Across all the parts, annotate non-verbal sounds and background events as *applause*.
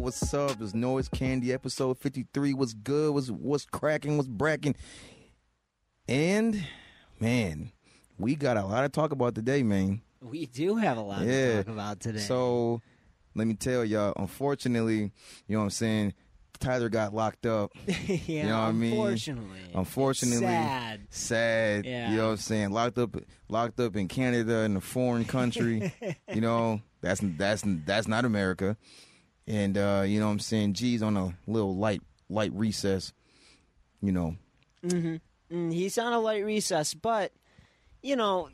What's up? It's Noise Candy episode 53. What's good? What's what's cracking? What's bracking? And man, we got a lot to talk about today, man. We do have a lot Yeah. to talk about today. So let me tell y'all, unfortunately, you know what I'm saying, Tyler got locked up. *laughs* yeah, know what I mean? unfortunately, Unfortunately, sad. sad. Yeah. You know what I'm saying? Locked up locked up in Canada in a foreign country. *laughs* you know, that's that's that's not America. And uh, you know what I'm saying? G's on a little light light recess. You know. Mm, he's on a light recess, but you know,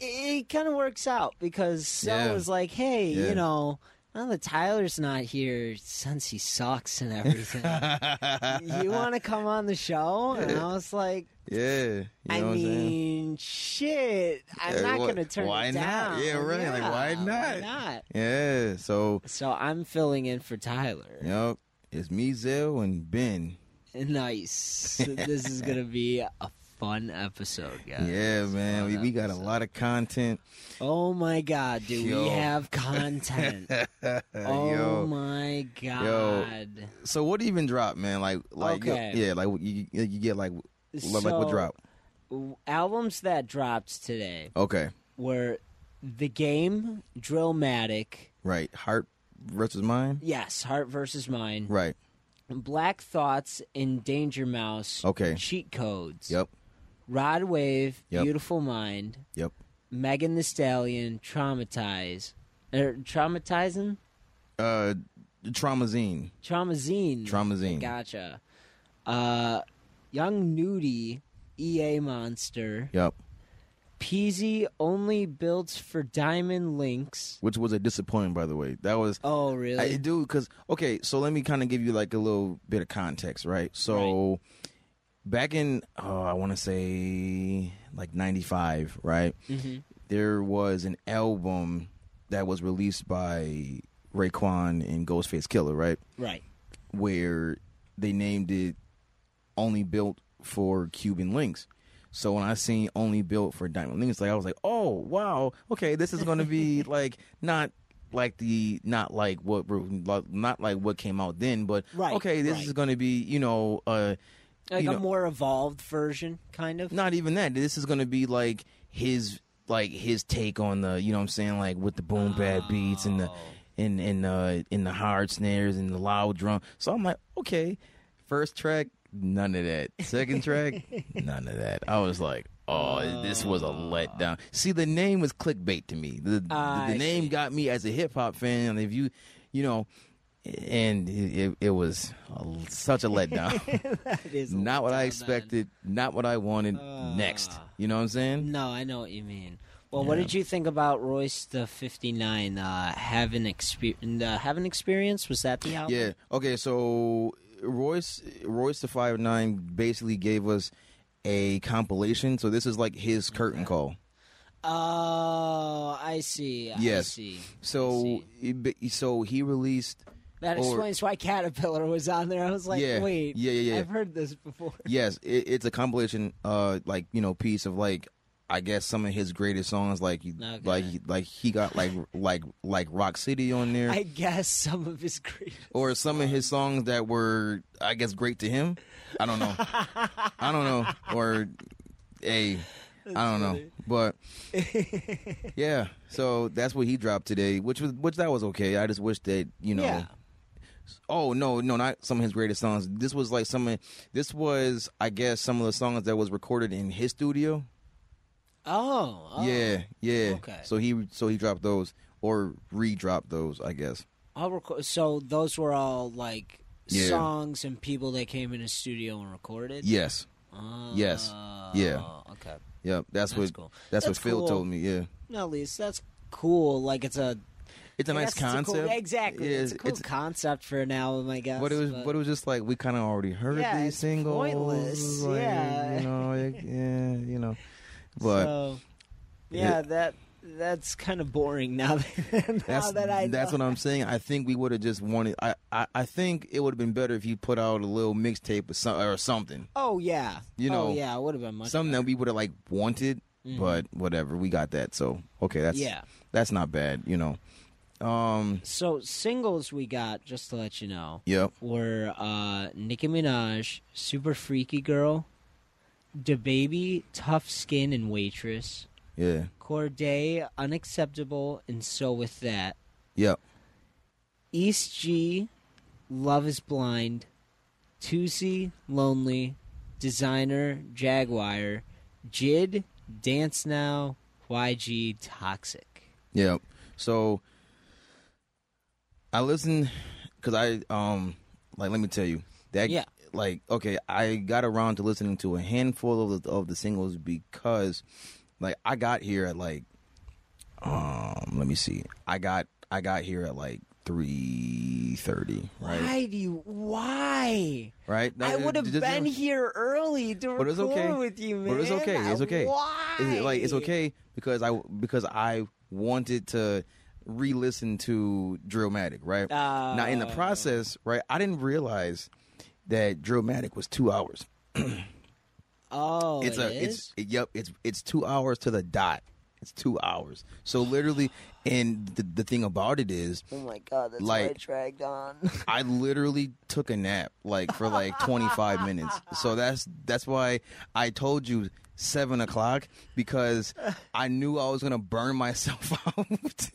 it, it kind of works out because Yeah. was like, "Hey, Yeah. you know." Now that Tyler's not here, since he sucks and everything, *laughs* you want to come on the show? And I was like, Yeah. You know I what I'm saying? mean, shit, I'm Yeah, not going to turn why it not? Yeah, right, like, why Yeah, not? not? Yeah. So So I'm filling in for Tyler. yep. It's me, Zell, and Ben. Nice. *laughs* this is gonna be a fun episode, guys. Yeah, man. We, we got a lot of content. Oh my god, do Yo. we have *laughs* content? oh Yo. my god. Yo. So what even dropped, man? Like, like, Okay. yeah, like you you get like, like what So, drop? w- Albums that dropped today Okay, were The Game, Drillmatic, right. Heart versus mind. yes, Heart versus Mind, Right. Black Thoughts, and Danger Mouse. Okay. Cheat codes. Yep. Rod Wave, Yep. Beautiful Mind, Yep. Megan Thee Stallion, Traumatize. Er, traumatizing? Uh, Traumazine. Traumazine. Traumazine. Gotcha. Uh, Young Nudy, EA Monster. Yep. Peezy only built for Diamond Links. Which was a disappointment, by the way. That was. Oh, really? I do because okay. So let me kind of give you like a little bit of context, right? So back in oh, I want to say like '95, right? Mhm. There was an album that was released by Raekwon and Ghostface Killah, right? Right. where they named it only built for Cuban links. So when I seen only built for diamond links, like I was like, oh wow, okay, this is going to be *laughs* like not like the not like what not like what came out then, but Right, okay, this right. is going to be you know uh Like you a know, more evolved version, kind of. not even that. This is going to be like his like his take on the you know what I'm saying like with the boom bap beats and the Oh. and and uh in the hard snares and the loud drum. So I'm like, okay, first track, none of that. Second track, *laughs* none of that. I was like, oh, this was a letdown. See, the name was clickbait to me. The the, the name see. got me as a hip hop fan. And if you, you know. And it, it, was a, such a letdown. *laughs* That is *laughs* a not what I letdown, man. expected. Not what I wanted. next, Ah. you know what I'm saying? No, I know what you mean. Well, what did you think about Royce the 59 uh, Heaven, Exper- the Heaven Experience? Was that the album? Yeah. Okay. So Royce, Royce the Five Nine basically gave us a compilation. So this is like his curtain call. Oh, I see. I Yes. see. I So, see. so he released. that or- explains why Caterpillar was on there. I was like, Yeah. wait, Yeah, yeah, yeah. I've heard this before. Yes, it, it's a compilation. Uh, like you know, piece of like. I guess some of his greatest songs, like Okay. like like he got like like like Rock City on there, I guess some of his great. or some of his songs that were, I guess, great to him. I don't know. *laughs* I don't know. Or, hey, I don't know. But *laughs* yeah, so that's what he dropped today, which was which that was okay. I just wish that you know. Yeah. Oh no, no, not some of his greatest songs. This was like some. of This was, I guess, some of the songs that was recorded in his studio. Oh, oh. Yeah, yeah. Okay. So he so he dropped those or re-dropped those, I guess. I'll record. So those were all like Yeah. songs and people that came in a studio and recorded. Yes. Oh, Yes. Yeah. Okay. Yep. That's, That's what cool. that's, That's what Phil cool. told me. Yeah. No, at least that's cool. Like it's a It's a nice it's a cool- concept. exactly. Yeah, it's a cool concept for an album, I guess. But it was, but, it was just like we kind of already heard Yeah, these it's singles. pointless, like, yeah. you know, like, *laughs* yeah, you know. But so, yeah, Yeah. that that's kind of boring now. *laughs* That, now that's that I that's know. what I'm saying. I think we would have just wanted. I, I I think it would have been better if you put out a little mixtape or, some, or something, Oh yeah, You know, Oh yeah, it would have been much. something that we would have like wanted. Mhm. But whatever, we got that. So okay, that's yeah. that's not bad. You know. Um. So singles we got, just to let you know, Yep. were uh, Nicki Minaj, Super Freaky Girl, Da Baby, Tough Skin and Waitress, Yeah. Corday, Unacceptable, and So With That, Yep. East G, Love is Blind, Tusi, Lonely, Designer, Jaguar, Jid, Dance Now, YG, Toxic. Yep. So I listen because I um like let me tell you that Yeah. Like okay I got around to listening to a handful of the, of the singles because like I got here at like um let me see I got I got here at like three thirty right Why do you? Why? right I would have been here early to But it's okay. with you, man. But it's okay. It's okay. Why? It's, like it's okay because I because I wanted to re-listen to Drillmatic, right? now in the Oh. process, right, I didn't realize that Drillmatic was two hours. *clears throat* Oh, it's it a is? it's yep, it's it's two hours to the dot. It's two hours. So literally, and the the thing about it is, Oh my god, that's like- why I dragged on. *laughs* I literally took a nap like for like 25 *laughs* minutes. So that's that's why I told you seven o'clock because *laughs* I knew I was gonna burn myself out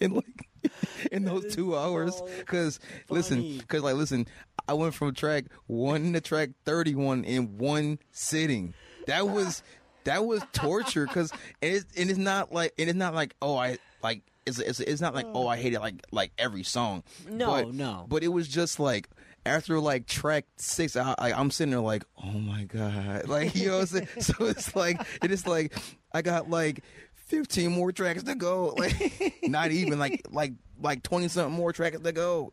in like *laughs* in those two hours. so Because listen, because like listen, I went from track one to track 31 in one sitting. That was *laughs* that was torture because it's and it's not like and it's not like oh I like it's it's, it's not like oh I hate it like like every song. No, But- no. But it was just like after like track six, I, I, I'm sitting there like, oh my god, *laughs* like you know what I'm saying. so it's like it is like I got like 15 more tracks to go, *laughs* like not even like like like 20 something more tracks to go.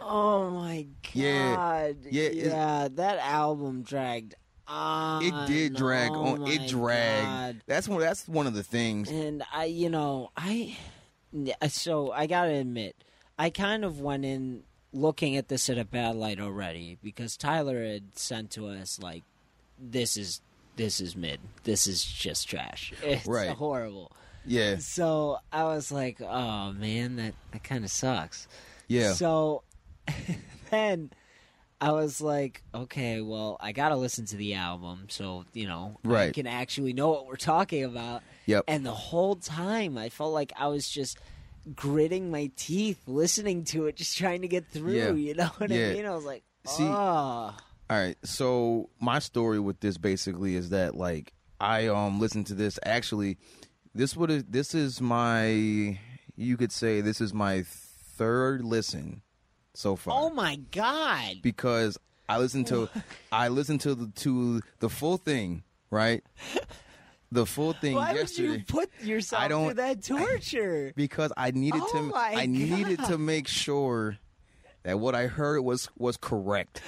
Oh my god. Yeah. Yeah, Yeah, that album dragged on. It did drag Oh on. It dragged. God. That's one. That's one of the things. And I, you know, I, so I gotta admit, I kind of went in looking at this at a bad light already because Tyler had sent to us like, this is this is mid, this is just trash, *laughs* it's Right. horrible. Yeah, So I was like, oh man, that that kind of sucks. yeah, So *laughs* then I was like, okay, well, I got to listen to the album so, you know, I Right. can actually know what we're talking about. yep. And the whole time I felt like I was just gritting my teeth listening to it, just trying to get through. Yeah. You know what Yeah. I mean? I was like, See- oh. All right. So my story with this basically is that like I um listened to this actually this would have this is my you could say this is my third listen so far. Oh my God. because I listened to *laughs* I listened to the to the full thing, right? The full thing Why yesterday. would you put yourself I don't- through that torture? *laughs* because I needed Oh to I needed to make sure that what I heard was was correct.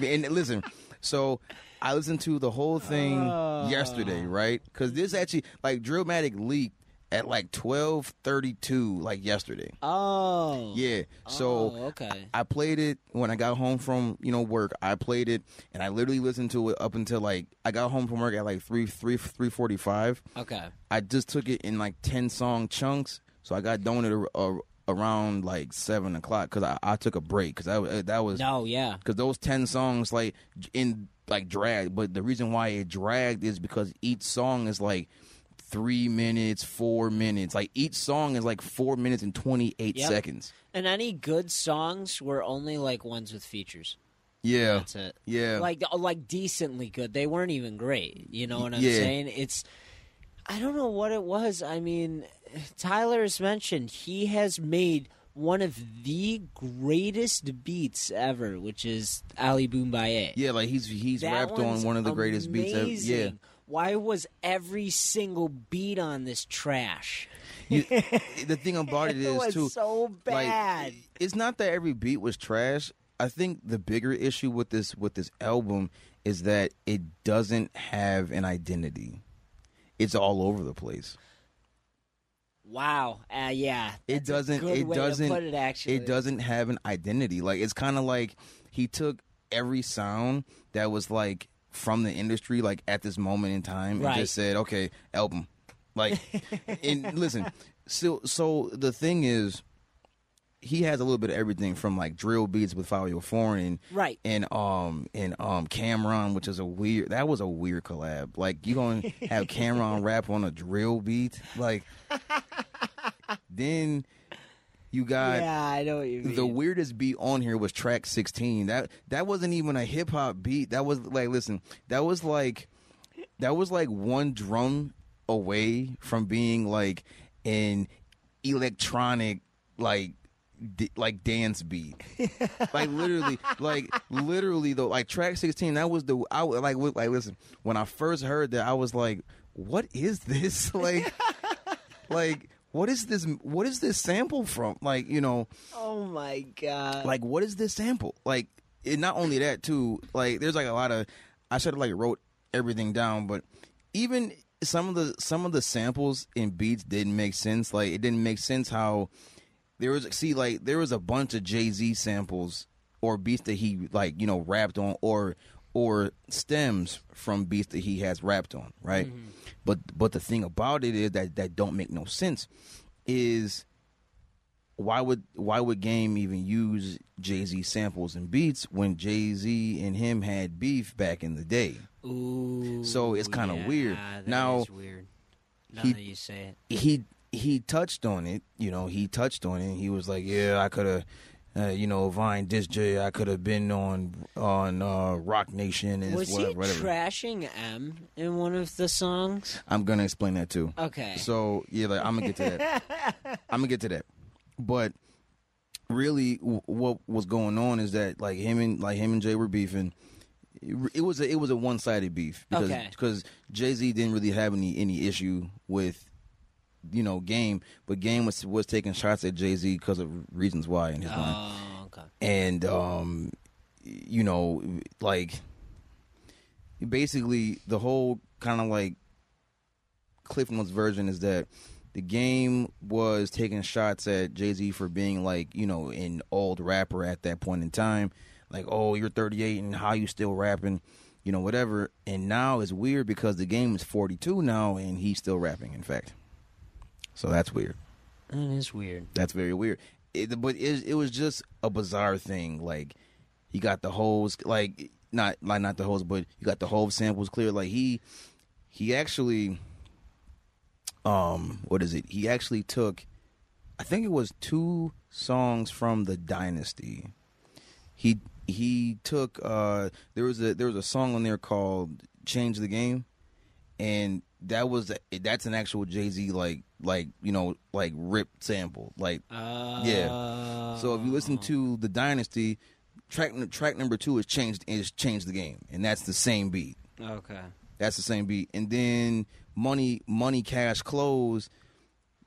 and listen, so I listened to the whole thing Oh. yesterday, right? Because this actually like Drillmatic leaked at like twelve thirty two, like yesterday. oh. Yeah. So Oh, okay. I played it when I got home from you know work. I played it and I literally listened to it up until like I got home from work at like three three three forty five. Okay. I just took it in like ten song chunks, so I got done with it uh, around like seven o'clock because I, I took a break because that that was No, yeah. because those ten songs like in like drag. But the reason why it dragged is because each song is like three minutes, four minutes. Like each song is like four minutes and twenty eight Yep. seconds. And any good songs were only like ones with features. Yeah, That's it. yeah. Like uh, like decently good. They weren't even great. You know what I'm Yeah. saying? It's I don't know what it was. I mean, Tyler has mentioned he has made one of the greatest beats ever, which is Ali Bomaye. Yeah, like he's he's That rapped on one of the greatest beats. Ever. Yeah. Why was every single beat on this trash? You- *laughs* the thing about it it is was too. so bad. Like, it's not that every beat was trash. I think the bigger issue with this with this album is that it doesn't have an identity. It's all over the place. Wow. Uh, yeah. It doesn't. It doesn't. put it actually. It doesn't have an identity. Like it's kind of like he took every sound that was like from the industry, like at this moment in time, and just said, "Okay, album." Like, *laughs* and listen. So, so the thing is, he has a little bit of everything from like drill beats with Fivio Foreign, Right. and um and um Cam'ron, which is a weird. That was a weird collab. Like you gonna have *laughs* Cam'ron rap on a drill beat, like. *laughs* then you got yeah, I know what you mean. the weirdest beat on here was track 16 that that wasn't even a hip-hop beat that was like listen that was like that was like one drum away from being like an electronic like d- like dance beat. *laughs* Like literally like literally though like track 16 that was the i was like like listen when i first heard that i was like what is this? *laughs* Like *laughs* like what is this what is this sample from? Like you know oh my god. like what is this sample? Like it, not only that too like there's like a lot of i should have like wrote everything down but even some of the some of the samples and beats didn't make sense. Like it didn't make sense how there was see like there was a bunch of jay-z samples or beats that he like you know rapped on or or stems from beats that he has rapped on right mm-hmm. but but the thing about it is that that don't make no sense is why would why would Game even use Jay Z samples and beats when Jay Z and him had beef back in the day? Ooh. So it's kinda yeah, weird. Now, weird. Now he- that you say it. He he touched on it, you know. He touched on it. He was like, "Yeah, I could have." Uh, you know, Vine Disc J. I could have been on on uh, Roc Nation and Was whatever. he whatever. trashing Em in one of the songs? I'm gonna explain that too. Okay. So yeah, like, I'm gonna get to that. *laughs* I'm gonna get to that. But really, w- what was going on is that like him and like him and Jay were beefing. It, it was a, it was a one sided beef because Okay. because Jay Z didn't really have any any issue with you know Game, but Game was was taking shots at Jay Z because of reasons why in his mind. Oh, okay. and um you know like basically the whole kind of like cliff notes version is that the game was taking shots at jay-z for being like you know an old rapper at that point in time. Like oh you're 38 and how you still rapping you know whatever. And now it's weird because the game is 42 now and he's still rapping in fact so that's weird That is weird. that's very weird. It, but it, it was just a bizarre thing. Like he got the holes, like not like not the holes, but you got the whole samples clear. Like he he actually, um, what is it? He actually took, I think it was two songs from the Dynasty. He he took uh there was a there was a song on there called "Change the Game." And that was that's an actual Jay Z like like you know like rip sample like Uh, Yeah. so if you listen to the Dynasty track track number two is changed is changed the game and that's the same beat Okay. that's the same beat and then money money cash clothes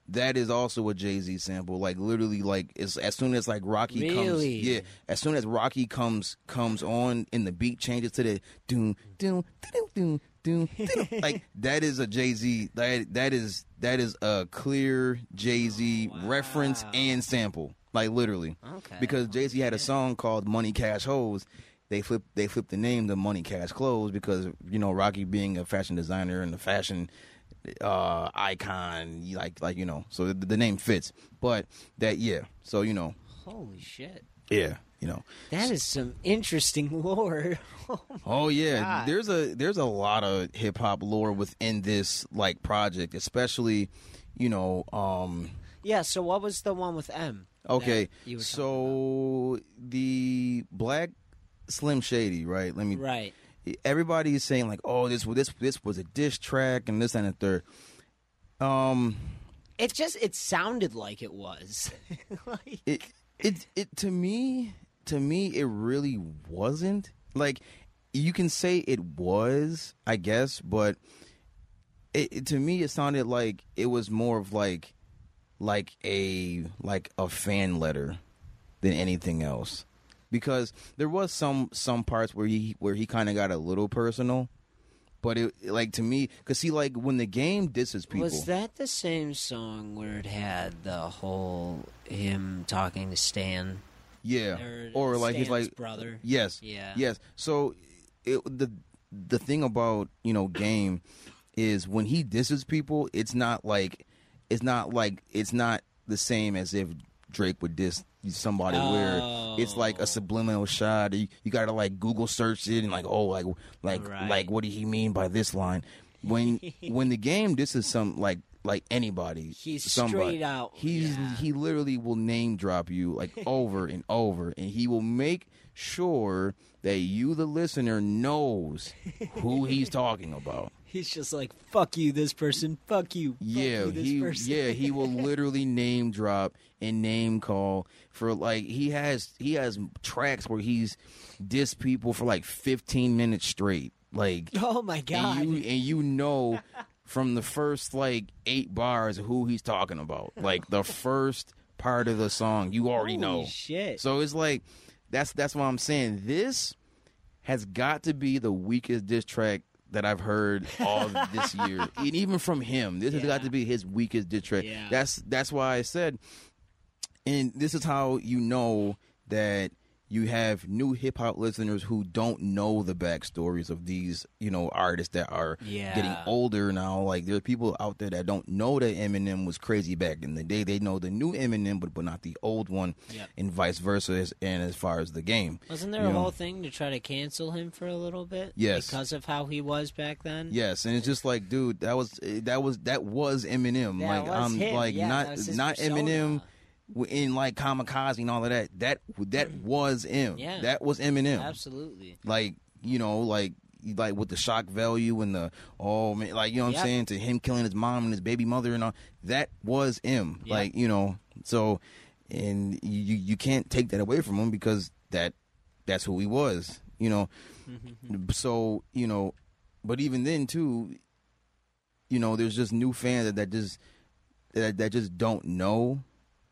that is also a Jay Z sample like literally like it's, as soon as like Rocky comes yeah as soon as Rocky comes comes on and the beat changes to the doom doom doom doom doom doom, *laughs* like that is a Jay Z that that is that is a clear Jay Z reference and sample like literally. Okay. because Jay Z had a song called Money Cash Hoes. They flip they flipped the name to Money Cash Clothes because you know Rocky being a fashion designer and a fashion uh icon like like you know so the, the name fits. But that yeah so you know. Holy shit. yeah you know That is some interesting *laughs* lore. oh yeah God. there's a there's a lot of hip hop lore within this like project especially you know um yeah, so what was the one with Em? okay so the black slim shady right let me? Right. everybody is saying like, oh, this this this was a diss track and this and the third. Um, It just it sounded like it was. *laughs* like, it it it to me to me it really wasn't. Like you can say it was i guess but it, it- to me it sounded like it was more of like like a like a fan letter than anything else. Because there was some some parts where he where he kind of got a little personal but it like to me because see like when the game disses people was that the same song where it had the whole him talking to Stan yeah or, or like he's like brother? Yes. Yeah. Yes. So it, the the thing about you know game is when he disses people, it's not like it's not like it's not the same as if Drake would diss somebody where it's like Oh. a subliminal shot. You, you got to like Google search it and like oh like like Right. like what did he mean by this line? When when the game disses some like like anybody, He's somebody, straight out, He's yeah. he literally will name drop you like *laughs* over and over, and he will make sure that you, the listener, knows who he's *laughs* talking about. He's just like, "Fuck you, this person. Fuck you. Fuck yeah, you, this he person." yeah he will *laughs* literally name drop and name call for like he has he has tracks where he's diss people for like fifteen minutes straight, like Oh my god. and you and you know from the first like eight bars who he's talking about. *laughs* Like the first part of the song, you already Holy know. shit. So it's like that's that's what I'm saying. This has got to be the weakest diss track that I've heard all this *laughs* year, and even from him, this has got to be his weakest diss track. Yeah. That's that's why I said, and this is how you know that you have new hip hop listeners who don't know the backstories of these, you know, artists that are Yeah. getting older now. Like there are people out there that don't know that Eminem was crazy back in the day. They know the new Eminem, but but not the old one, Yep. and vice versa. As, and as far as the game, Wasn't there you a know. whole thing to try to cancel him for a little bit? Yes. Because of how he was back then? Yes, and it's just like, dude, that was eh, that was that was Eminem. That like was I'm him. like Yeah, not that was his not persona. Eminem in like Kamikaze and all of that. That that mm. was him. Yeah. That was Eminem. Absolutely. Like you know, like like with the shock value and the oh man, like you know what Yep. I'm saying to him killing his mom and his baby mother and all. That was him. Yep. Like you know, so and you you can't take that away from him because that that's who he was. You know, mm-hmm. so you know, but even then too, you know, there's just new fans that, that just that that just don't know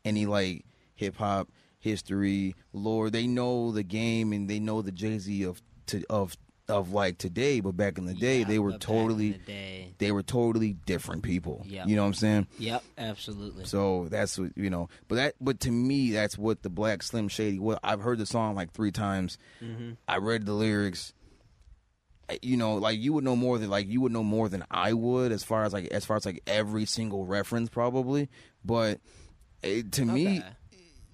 any like hip hop history lore. They know the game and they know the Jay Z of to of of like today, but back in the day Yeah, they were but back in totally the they were totally different people. Yeah. You know what I'm saying? Yep, absolutely. So that's what you know. But that, but to me, that's what the Black Slim Shady. What I've heard the song like three times. Mm-hmm. I read the lyrics. You know, like you would know more than like you would know more than I would as far as like as far as like every single reference probably. But it, to me,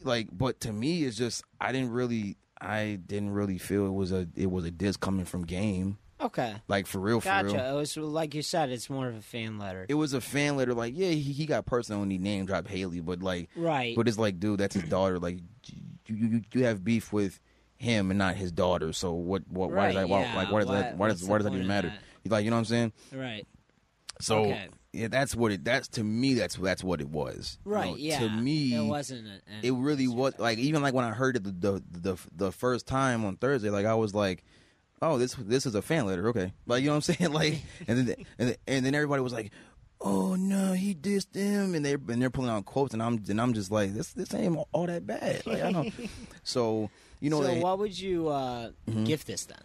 like, but to me, it's just I didn't really, I didn't really feel it was a it was a diss coming from Game. Okay. Like for real, for real. It was like you said, it's more of a fan letter. It was a fan letter, like yeah, he, he got personal and he name dropped Hailie, but like right. But it's like, dude, that's his daughter. Like, you you, you have beef with him and not his daughter. So what? What? why does Right, that? Why, yeah. like, why does that? What- Why does? Why does that even matter? that? Like, you know what I'm saying? right. So Okay. Yeah, that's what it. That's to me. That's that's what it was. You Right. know, yeah. To me, it wasn't. A, an- it really was like even like when I heard it the, the the the first time on Thursday, like I was like, oh, this this is a fan letter, okay, like you know what I'm *laughs* saying, like, and then and then, and then everybody was like, oh no, he dissed him, and they and they're pulling out quotes, and I'm and I'm just like, this this ain't all that bad, like I don't. *laughs* so you know, so they, what would you uh, Mhm. gift this then?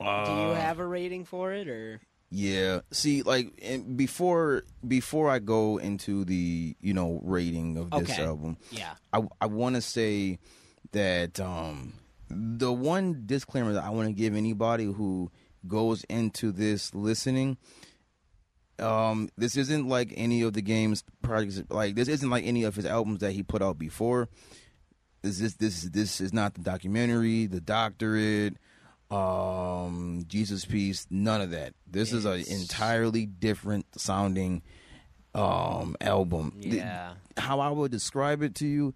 Do you uh, have a rating for it, or Yeah. See, like before before I go into the you know rating of this Okay. album, yeah? I I want to say that um the one disclaimer that I want to give anybody who goes into this listening um this isn't like any of the games projects like this isn't like any of his albums that he put out before Is this is this this is not the documentary the doctorate um Jesus Piece none of that this is an entirely different sounding um album The- Yeah. how I would describe it to you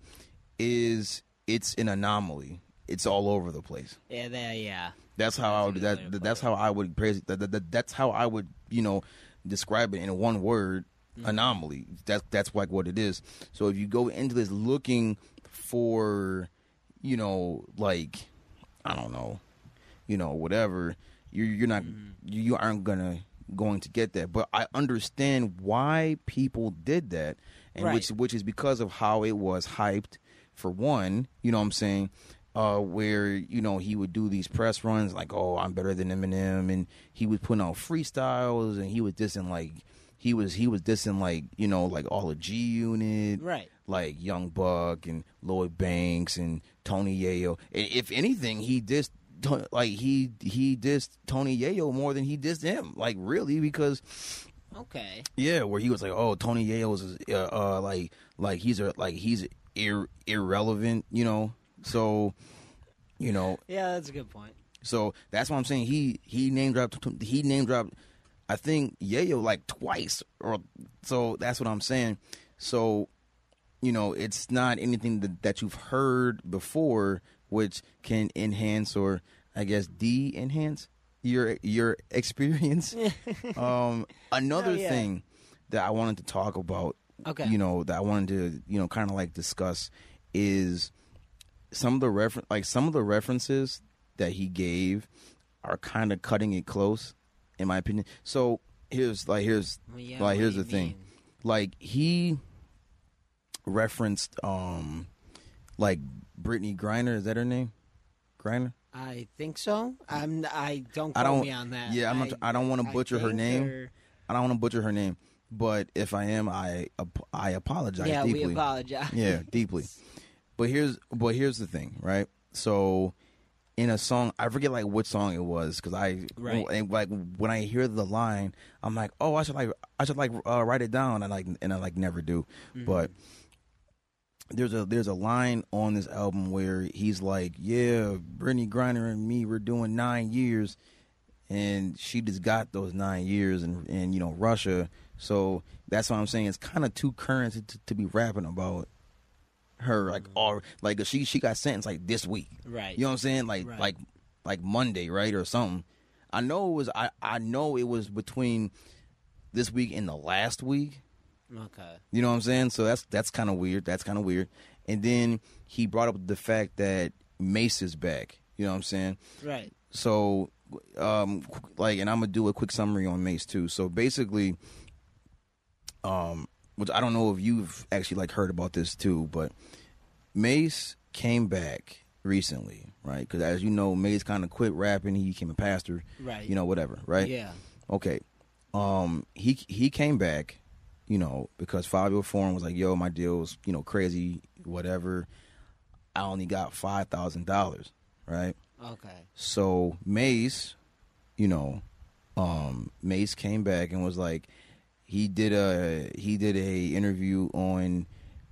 is it's an anomaly. It's all over the place. Yeah. There. Yeah. That's how I would That's good way to that, that's it. how I would praise it. That, that, that- that's how I would you know describe it in one word. anomaly. That's that's like what it is. So if you go into this looking for, you know, like I don't know, you know, whatever, you're you're not you, you aren't gonna going to get that. But I understand why people did that, and Right. which which is because of how it was hyped. For one, you know what I'm saying. Uh, where you know he would do these press runs like, "Oh, I'm better than Eminem," and he was putting out freestyles, and he was dissing like he was he was dissing like you know like all of G Unit, Right. like Young Buck and Lloyd Banks and Tony Yayo. And if anything, he dissed like he he dissed Tony Yayo more than he dissed him. Like really, because Okay. yeah, where he was like, oh, Tony Yayo is uh, uh like like he's a like he's ir- irrelevant, you know. So you know, Yeah, that's a good point. so that's what I'm saying. He he name dropped he name dropped I think Yayo like twice or so that's what I'm saying. So you know, it's not anything that, that you've heard before which can enhance or I guess de enhance your your experience. *laughs* um another Oh, yeah. thing that I wanted to talk about Okay. you know that I wanted to you know kind of like discuss is some of the refer like some of the references that he gave are kind of cutting it close in my opinion. So here's like here's Well, yeah, like here's the you thing. Like he referenced um like Brittney Griner, is that her name? Griner? I think so. I'm. I don't. I don't- me on that. yeah, I'm not- I don't wanna butcher her name. or- I don't want to butcher her name, but if I am, I I apologize yeah, deeply. we apologize. Yeah, deeply. But here's but here's the thing, right? So in a song, I forget like which song it was because I Right. and like when I hear the line, I'm like, oh, I should like I should like uh, write it down, and like and I like never do. But there's a there's a line on this album where he's like, yeah, Brittney Griner and me, we're doing nine years, and she just got those nine years and in you know Russia. So that's what I'm saying. It's kind of too current to, to be rapping about her like mm-hmm. all like she she got sentenced like this week. Right. You know what I'm saying? Like Right. like like Monday, right, or something. I know it was I I know it was between this week and the last week. Okay. You know what I'm saying? So that's that's kind of weird. That's kind of weird. And then he brought up the fact that Mase is back. You know what I'm saying? Right. So, um, like, and I'm gonna do a quick summary on Mase too. So basically, um, which I don't know if you've actually like heard about this too, but Mase came back recently, right? Because as you know, Mase kind of quit rapping. He became a pastor. Right. You know, whatever, right? Yeah. Okay. Um, he he came back, you know, because Fivio Foreign was like, "Yo, my deal's you know crazy, whatever. I only got five thousand dollars, right?" Okay. So Mase, you know, um, Mase came back and was like, he did a he did a interview on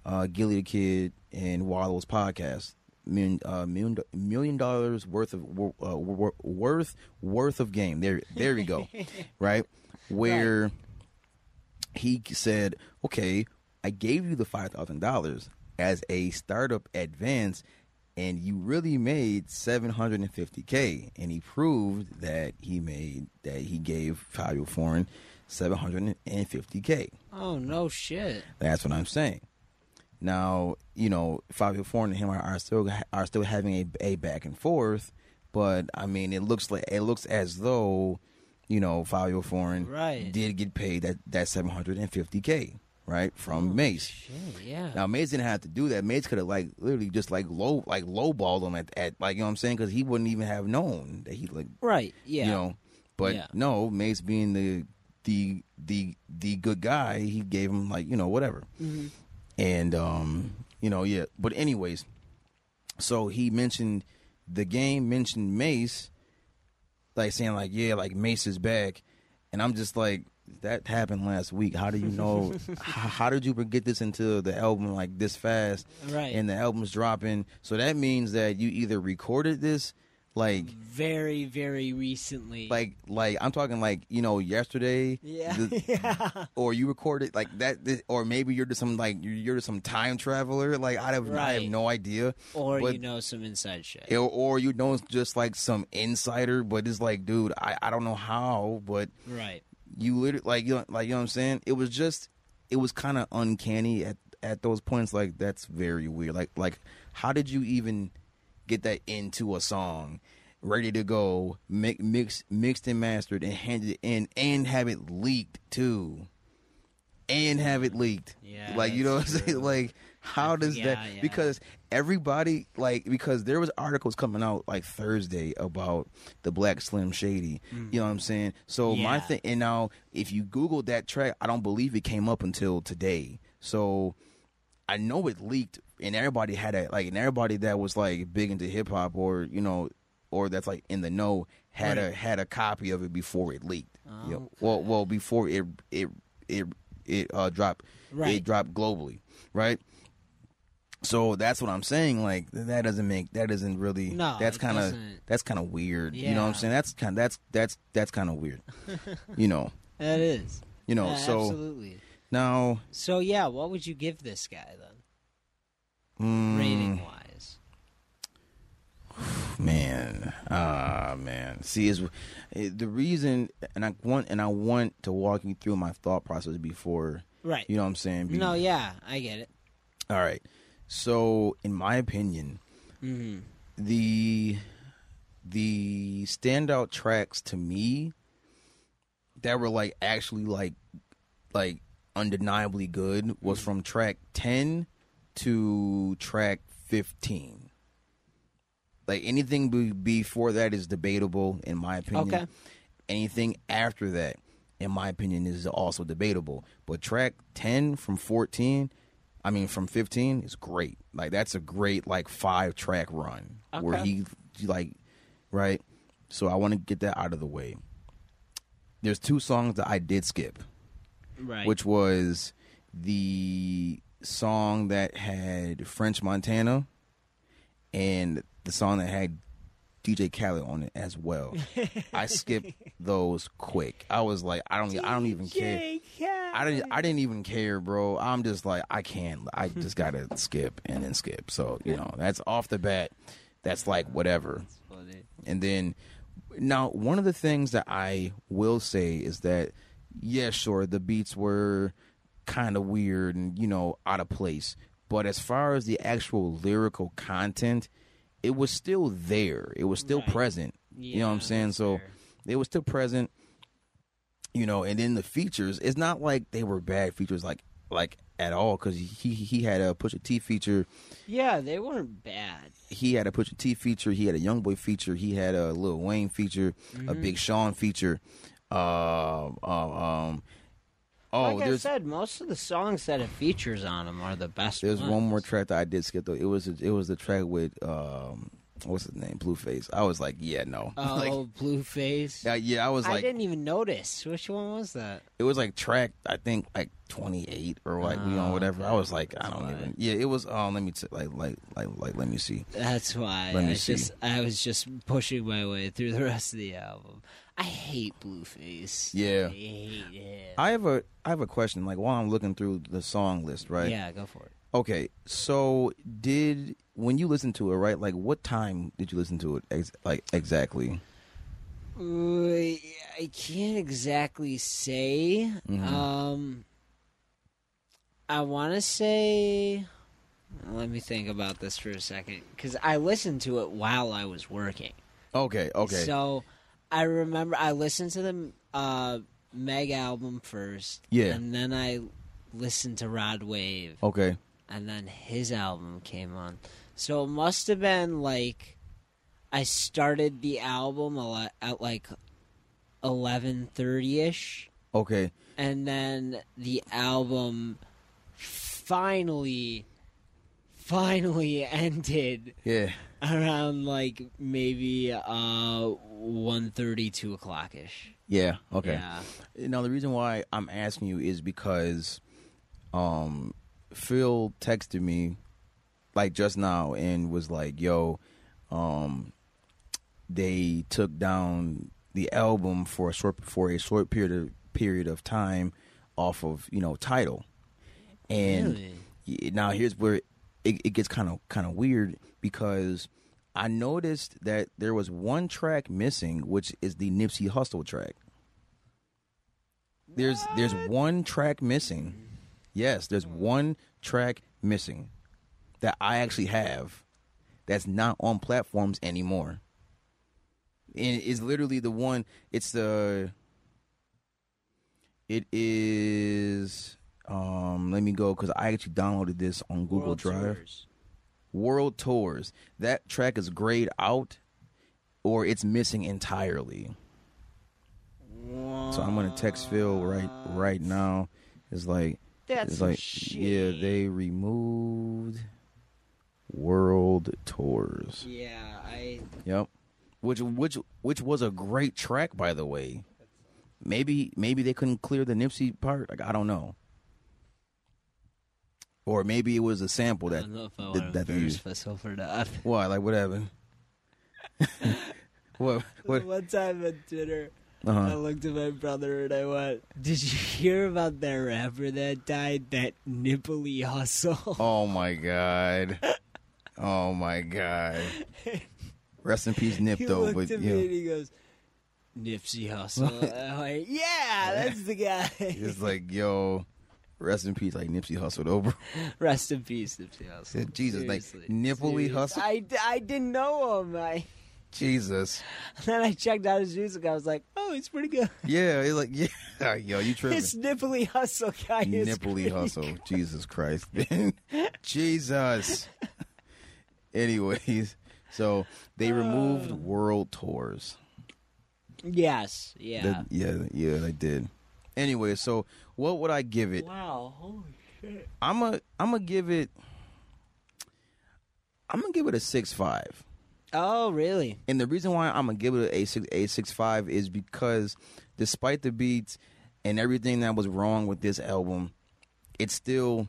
uh, Gillie the Kid and Wallo's podcast. Million, uh, million, million dollars worth of uh, worth worth of game. There, there we go. *laughs* right where he said, "Okay, I gave you the five thousand dollars as a startup advance, and you really made seven hundred and fifty k." And he proved that he made that he gave Fivio Foreign seven hundred and fifty k. Oh no shit. That's what I'm saying. Now, you know, Fivio Foreign and him are, are still are still having a, a back and forth, but I mean, it looks like it looks as though, you know, Fivio Foreign Right. did get paid that that 750k right from Mase. Shit. Yeah. Now Mase didn't have to do that. Mase could have like literally just like low like lowballed him at, at like you know what I'm saying because he wouldn't even have known that he like right. Yeah. you know. But Yeah. no, Mase being the the the the good guy, he gave him like you know whatever, Mm-hmm. and um you know yeah. But anyways, so he mentioned the game mentioned Mase, like saying like yeah like Mase is back, and I'm just like that happened last week. How do you know? *laughs* how, how did you get this into the album like this fast? Right. And the album's dropping, so that means that you either recorded this like very very recently. like like I'm talking like you know yesterday. Yeah. the- *laughs* yeah. or you recorded like that, this, or maybe you're just some like you're, you're just some time traveler. Like I have, I have no idea. Or but- you know some inside shit. Or, or you know, it's just like some insider, but it's like, dude, I, I don't know how, but right. you literally like you know, like you know what I'm saying. It was just it was kind of uncanny at at those points. Like that's very weird. Like like how did you even get that into a song? Ready to go, mi- mixed, mixed and mastered, and handed it in, and have it leaked too, and have it leaked. Yeah, like you know what I'm saying? Like how does Yeah, that? yeah. Because everybody like because there was articles coming out like Thursday about the Black Slim Shady. You know what I'm saying? So my thing, and now if you Google that track, I don't believe it came up until today. So I know it leaked, and everybody had a like, and everybody that was like big into hip hop or you know, or that's like in the know had a had a copy of it before it leaked. You know, well, well, before it it it it uh dropped Right. it dropped globally, right? So that's what I'm saying. Like that doesn't make that doesn't really. No, that's kind of that's kind of weird. You know what I'm saying? That's kind that's that's that's kind of weird. *laughs* you know, That is. you know. Yeah, so absolutely. now, So yeah, what would you give this guy then, mm, rating wise? *sighs* man ah man see is the reason and i want and i want to walk you through my thought process before Right. you know what i'm saying Be- no, yeah, I get it. all right so in my opinion hmm the the standout tracks to me that were like actually like like undeniably good was from track 10 to track 15 like anything be- before that is debatable in my opinion. Okay. anything after that in my opinion is also debatable. But track 10 from 14 i mean from 15 is great. Like that's a great like five track run where he like right? So i want to get that out of the way. There's two songs that i did skip Right. which was the song that had French Montana and the song that had DJ Khaled on it as well. I *laughs* skipped those quick. I was like, I don't, I don't even care. I didn't, I didn't even care, bro. I'm just like, I can't. I just *laughs* gotta skip and then skip. So you know, that's off the bat. That's like whatever. And then now one of the things that I will say is that yeah, sure, the beats were kind of weird and you know out of place, but as far as the actual lyrical content, it was still there. It was still Right. present. you know what I'm saying? So fair. it was still present. You know, and then the features, it's not like they were bad features like like at all because he he had a Pusha T feature Yeah, they weren't bad. he had a Pusha T feature, he had a Young Boy feature, he had a Lil Wayne feature, a Mm-hmm. Big Sean feature. Uh, um, um, oh, like I said, most of the songs that it features on them are the best. there's ones. one more track that I did skip though. It was it was the track with um, what's his name, Blueface. I was like, yeah, no, *laughs* Oh, like, Blueface. yeah, yeah, I was like, I didn't even notice. Which one was that? it was like track I think like 28 or like you know Oh, whatever. I was like, I don't why. even. Yeah, it was. Um, let me t- like like like like let me see. That's why Let me I see. just I was just pushing my way through the rest of the album. I hate Blueface. Yeah. I hate him. I have a I have a question. Like while I'm looking through the song list, right? Yeah, go for it. Okay, so did when you listen to it, right? Like, what time did you listen to it? Ex- like exactly? Uh, I can't exactly say. Mhm. Um, I want to say. Let me think about this for a second, because I listened to it while I was working. Okay, okay, So I remember I listened to the uh, Meg album first. Yeah. And then I listened to Rod Wave. okay, And then his album came on. So it must have been like I started the album a lot, at like eleven thirty ish, okay. and then the album finally, finally *laughs* ended Yeah, around like maybe uh one thirty, two o'clock ish. yeah, okay. Yeah. Now the reason why I'm asking you is because, um, Phil texted me, like just now, and was like, "Yo, um, they took down the album for a short for a short period of period of time off of you know Tidal." And Really? now here's where it, it gets kind of kind of weird because I noticed that there was one track missing, which is the Nipsey Hussle track. There's there's one track missing, Yes, there's one track missing that I actually have that's not on platforms anymore. And it's literally the one. It's the. It is. Um, let me go because I actually downloaded this on Google World Drive. Tours. World Tours. That track is grayed out, or it's missing entirely. So I'm gonna text Phil right right now. It's like That's it's like yeah, they removed World Tours. Yeah, I. Yep. Which which which was a great track by the way. Maybe maybe they couldn't clear the Nipsey part. Like I don't know. Or maybe it was a sample I that don't know if I that- used. myself or not. Why? Like whatever. *laughs* what what One time on dinner. I uh-huh. looked at my brother and I went, "Did you hear about that rapper that died? That Nipply Hustle." *laughs* Oh my god. *laughs* Oh my god. Rest in peace, Nip. he Though, but at me yeah, and he goes, "Nipsey Hussle." Like, "Yeah, that's the guy." it's like yo, rest in peace, like Nipsey hustled over. *laughs* Rest in peace, Nipsey Hussle. Jesus, like, Seriously. Nipply Hustle? I, I didn't know him. I Jesus, And *laughs* then I checked out his music. I was like, "Oh, he's pretty good." yeah, it's like *laughs* yeah, yo, you tripping? This Nipply Hustle guy is Nipply hustle, Jesus Christ, Jesus. Anyways, so they removed Uh. world tours. Yes, yeah. The- yeah, yeah, they did. Anyway, so what would I give it? wow, holy shit. I'm a I'm gonna give it. I'm gonna give it a six five. Oh, really? And the reason why I'm gonna give it a six a six five is because despite the beats and everything that was wrong with this album, it's still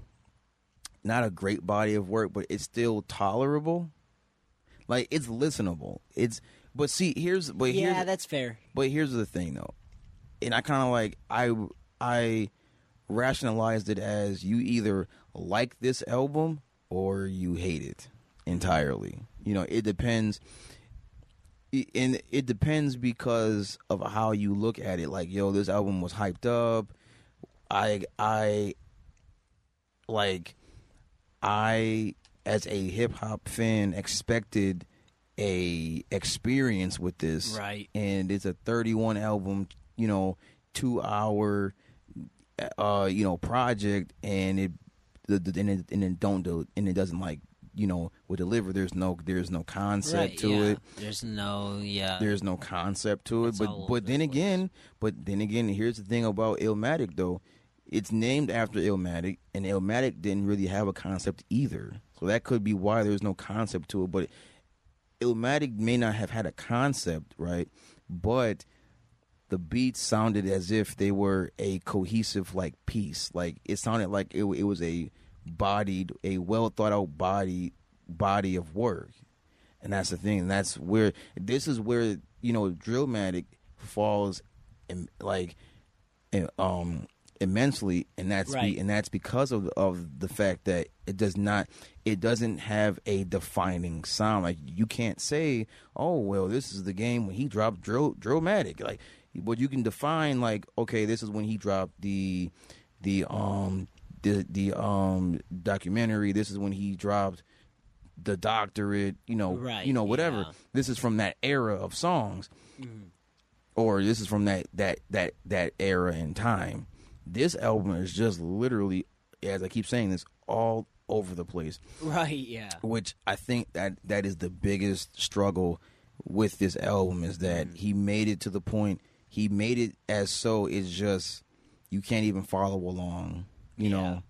not a great body of work, but it's still tolerable. Like it's listenable. It's but see here's but yeah, here's that's fair. but here's the thing though. And I kind of like I I rationalized it as you either like this album or you hate it entirely. You know, it depends and it depends because of how you look at it. Like, yo, this album was hyped up. I I like I as a hip hop fan expected a experience with this Right. and it's a 31 album you know 2 hour uh you know project and it the, the and it, and it don't do and it doesn't like you know will deliver. There's no there's no concept right, to yeah. it. There's no, yeah. there's no concept to it. It's but but then place. again but then again here's the thing about Illmatic though. It's named after Illmatic and Illmatic didn't really have a concept either. So that could be why there's no concept to it. But Illmatic may not have had a concept right? But the beats sounded as if they were a cohesive like piece like it sounded like it, it was a bodied a well thought out body body of work and that's the thing. And that's where this is where you know Drillmatic falls, in, like, in, um, immensely, and that's Right. be, and that's because of of the fact that it does not, it doesn't have a defining sound. Like you can't say, oh well, this is the game when he dropped Drill Drillmatic. Like, but you can define like, okay, this is when he dropped the the um the the um documentary. This is when he dropped the doctorate, you know, Right, you know, whatever. yeah. This is from that era of songs, or this is from that that that that era in time. This album is just literally, as I keep saying this, all over the place. right, yeah. Which I think that that is the biggest struggle with this album is that he made it to the point he made it as so it's just you can't even follow along, you Yeah. know,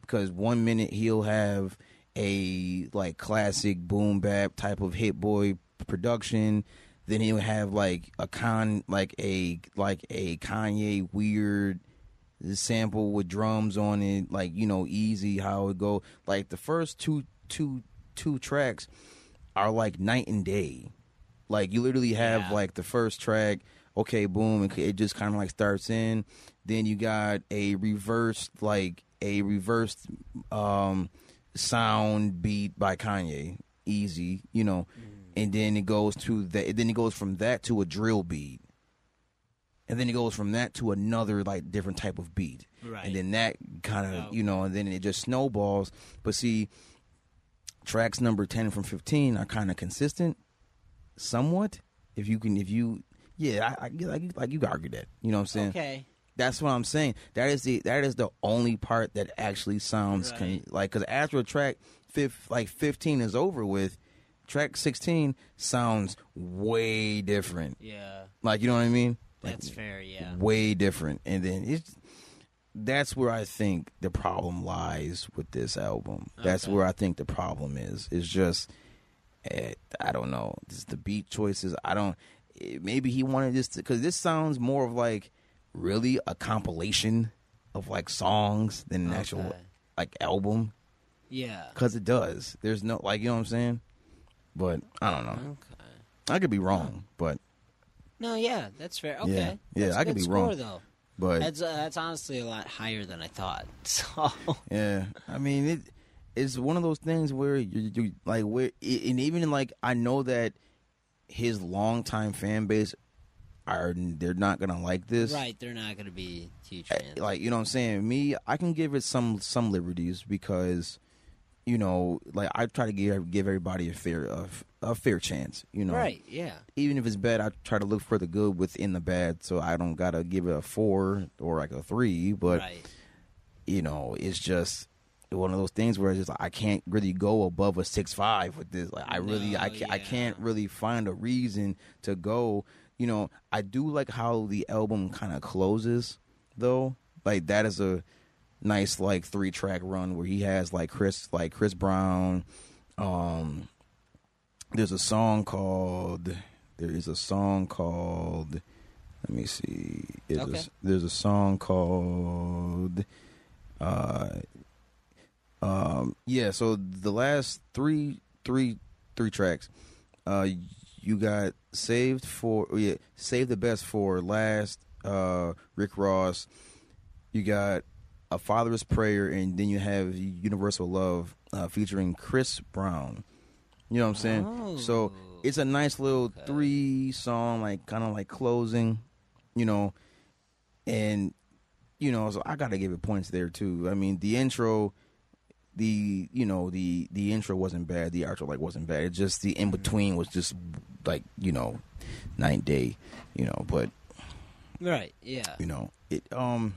because one minute he'll have a like classic boom bap type of Hit-Boy production, then he'll have like a con like a like a Kanye weird sample with drums on it, like you know, easy how it go. Like the first two two two tracks are like night and day. Like you literally have Yeah. like the first track, okay, boom, it, it just kind of like starts in. Then you got a reversed like a reversed um sound beat by Kanye, Eazy, you know, and then it goes to that. Then it goes from that to a drill beat and then it goes from that to another like different type of beat, Right. and then that kind of Oh. you know, and then it just snowballs. But see, tracks number ten from fifteen are kind of consistent, somewhat. If you can, if you, yeah, I, I like like you argue that. You know what I'm saying? Okay. That's what I'm saying. That is the that is the only part that actually sounds con- Right. like because after track fifth, like 15 is over with, track 16 sounds way different. Yeah. Like you know what I mean? Like, That's fair. Yeah. way different. And then it's that's where I think the problem lies with this album. That's where I think the problem is. It's just eh, I don't know. Just the beat choices. I don't. Maybe he wanted this because this sounds more of like really a compilation of like songs than an actual like album Yeah. because it does. There's no like you know what I'm saying. But I don't know. Okay. I could be wrong, but No, yeah, that's fair. Okay. Yeah. Yeah, That's I could be wrong. though. but That's uh, that's honestly a lot higher than I thought. *laughs* So Yeah, I mean it. It's one of those things where you, you like where, and even like I know that his longtime fan base are they're not gonna like this. right, they're not going to be huge fans. Like you know what I'm saying. Me, I can give it some some liberties because you know, like I try to give give everybody a fair a, a fair chance. You know, right? Yeah. even if it's bad, I try to look for the good within the bad. So I don't gotta give it a four or like a three, but right. you know, it's just one of those things where it's just I can't really go above a six five with this. Like I really, I can't, I can't really find a reason to go. You know, I do like how the album kind of closes, though. Like that is a nice like three track run where he has like Chris, like Chris Brown. Um, there's a song called. There is a song called. Let me see. Okay. a, there's a song called. Uh, um, yeah. So the last three, three, three tracks, uh, you got saved for yeah, save the best for last. Uh, Rick Ross. You got a father's prayer, and then you have Universal Love uh, featuring Chris Brown. You know what I'm saying? Oh. So it's a nice little Okay. three song, like kind of like closing. You know, and you know, so I gotta give it points there too. I mean, the intro, the you know, the the intro wasn't bad. The outro like wasn't bad. It just the in between was just like you know, night day. You know, but Right. Yeah. you know, it um,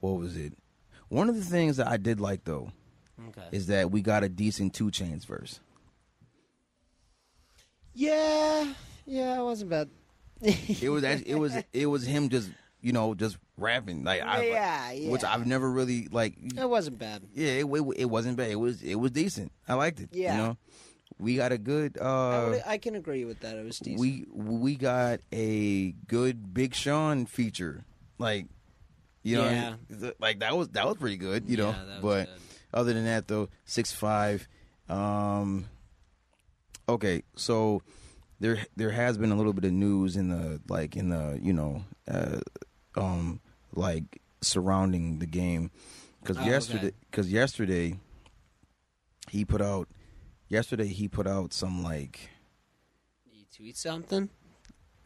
what was it? One of the things that I did like though Okay. is that we got a decent 2 Chainz verse. yeah. Yeah. It wasn't bad. It was actually, it was it was him just you know just rapping like I Yeah, which. I've never really like It wasn't bad. yeah it, it it wasn't bad it was it was decent I liked it Yeah. you know we got a good I, uh would, I can agree with that. It was decent. we we got a good Big Sean feature like you know Yeah. like that was that was pretty good you know Yeah, but good. other than that though six five um okay so there there has been a little bit of news in the like in the you know uh um like surrounding the game because Oh, yesterday because yesterday he put out yesterday he put out some like you tweet something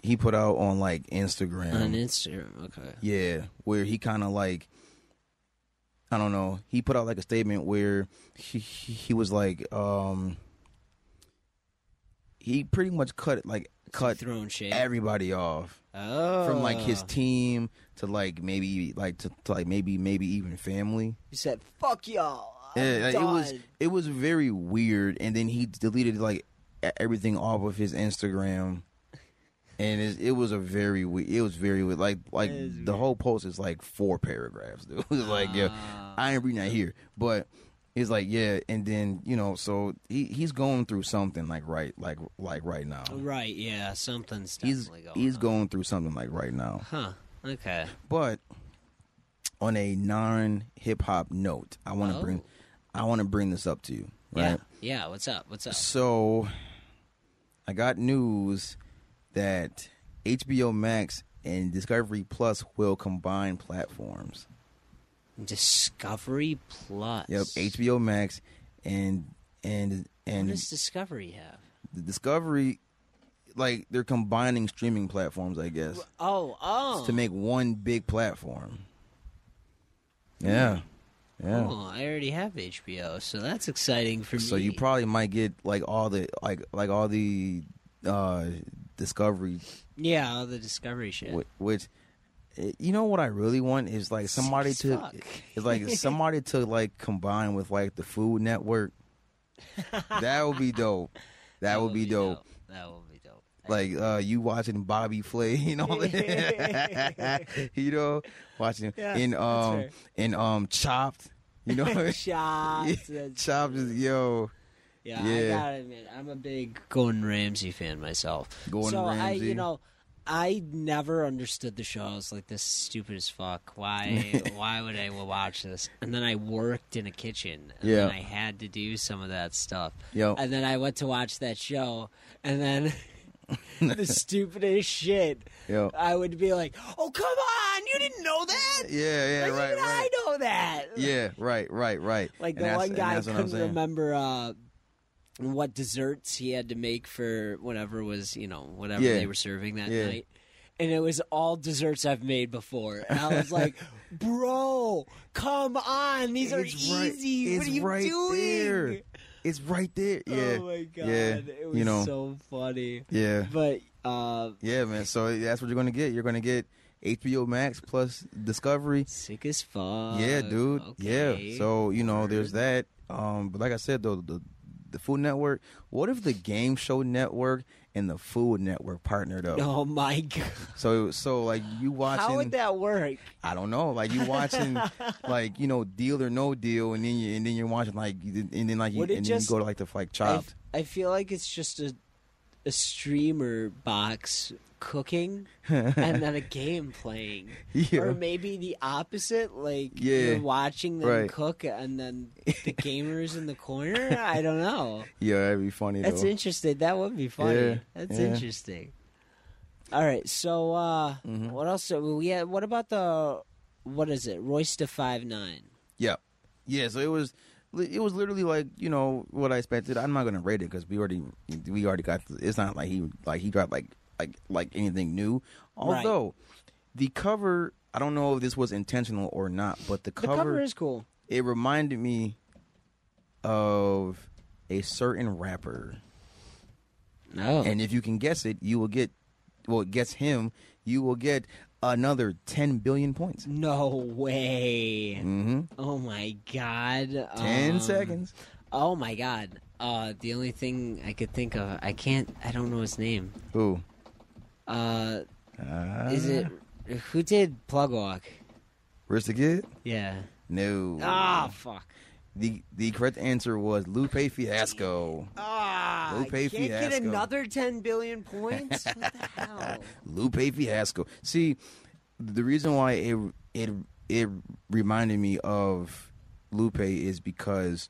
he put out on like Instagram on Instagram. Okay. yeah, where he kind of like, I don't know. He put out like a statement where he he, he was like, um, he pretty much cut like cut throwing shade. everybody off oh. from like his team to like maybe like to, to like maybe maybe even family. He said, "Fuck y'all." Yeah, like, it was it was very weird, and then he deleted like everything off of his Instagram, and it, it was a very we- it was very weird. Like like the weird. whole post is like four paragraphs. Dude. *laughs* It was like yeah, Ah. I ain't reading that here, but it's like yeah, and then you know so he he's going through something like right like like right now. Right. Yeah. Something's He's definitely going. he's on. going through something like right now. Huh. Okay. But on a non hip hop note, I want to Oh. bring I want to bring this up to you, right? Yeah. Yeah. What's up? What's up? So, I got news that HBO Max and Discovery Plus will combine platforms. Discovery Plus. Yep, HBO Max and and What and does Discovery have? the Discovery like they're combining streaming platforms, I guess, Oh, oh. to make one big platform. Yeah, yeah. Oh, I already have HBO, so that's exciting for me. So you probably might get like all the like like all the uh discovery yeah, all the Discovery shit. wh- which eh, you know what I really want is like somebody to is like *laughs* somebody to like combine with like the Food Network. *laughs* that would be dope. That, would be dope. That would be dope. Like uh you watching Bobby Flay, *laughs* you know, *laughs* you know, watching Yeah, in um in um Chopped, you know, *laughs* Shots. that's- Chopped is yo Yeah, I Yeah. gotta admit, I'm a big Gordon Ramsay fan myself. Gordon so I, you know, I never understood the show. I was like, "This is stupid as fuck. Why? why would I watch this?" And then I worked in a kitchen, and then Yeah. I had to do some of that stuff. Yo. And then I went to watch that show, and then *laughs* the stupidest shit. I would be like, "Oh, come on! You didn't know that? yeah yeah like, right right I know that." yeah right right right Like And the one guy that's what I'm couldn't remember uh, what desserts he had to make for whatever was you know whatever Yeah. they were serving that Yeah. night, and it was all desserts I've made before. And I was like, *laughs* "Bro, come on! These are It's right- easy. what are you right doing?" there. It's right there. Yeah. Oh my god! Yeah. It was You know. so funny. Yeah. But uh, Yeah, man. So that's what you're gonna get. You're gonna get HBO Max plus Discovery. sick as fuck. yeah, dude. Okay. Yeah. So you know, there's that. Um, but like I said, though, the the Food Network. What if the Game Show Network and the Food Network partnered up? Oh my god! So so like you watching. How would that work? I don't know. Like you watching, *laughs* like you know, Deal or No Deal, and then you and then you're watching like, and then like you, and then you just- go to like the like I, Chopped. I feel like it's just a a streamer box cooking *laughs* and then a game playing. Yeah. Or maybe the opposite, like Yeah. you're watching them Right. cook and then the *laughs* gamers in the corner. I don't know. Yeah, that'd be funny That's though. interesting. That would be funny. Yeah, That's interesting. All right, so uh Mhm. what else? We had, what about the what is it? Royce da five nine. Yeah, yeah. So it was, it was literally like you know what I expected. I'm not gonna rate it because we already, we already got. It's not like he like he dropped like like like anything new. Right. Although the cover, I don't know if this was intentional or not, but the The cover, cover is cool. it reminded me of a certain rapper, No. and if you can guess it, you will get. Well, guess him. You will get another 10 billion points. no way. Mm-hmm. Oh my god. 10 Um, seconds. Oh my god. Uh the only thing I could think of I can't I don't know his name. Who? Uh Uh, is it who did Plug Walk? Rich the Kid? Yeah. No. Ah fuck. The the correct answer was Lupe Fiasco. Ah Lupe I can't get another ten billion points? what the *laughs* hell? Lupe Fiasco. See, the reason why it it it reminded me of Lupe is because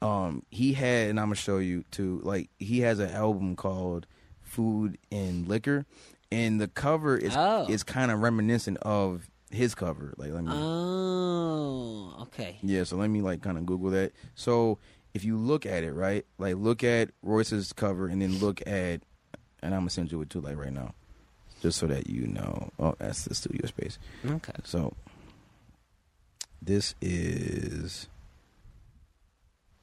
um he had and I'm gonna show you too. Like he has an album called Food and Liquor, and the cover is Oh. is kind of reminiscent of his cover. Like let me Oh okay. Yeah, so let me like kind of Google that. So if you look at it, right, like look at Royce's cover and then look at, and I'm gonna send you it too, like right now, just so that you know. Oh, that's the studio space. Okay. So this is,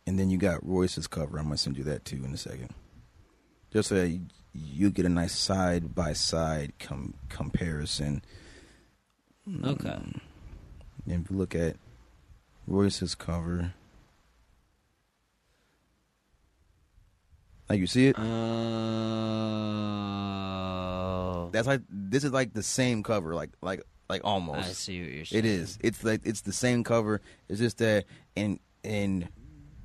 and then you got Royce's cover. I'm gonna send you that too in a second, just so that you, you get a nice side by side com- comparison. Okay. Mm. And if you look at Royce's cover, like you see it, Oh that's like this is like the same cover, like like like almost. I see what you're saying. It is. It's like it's the same cover. It's just that in in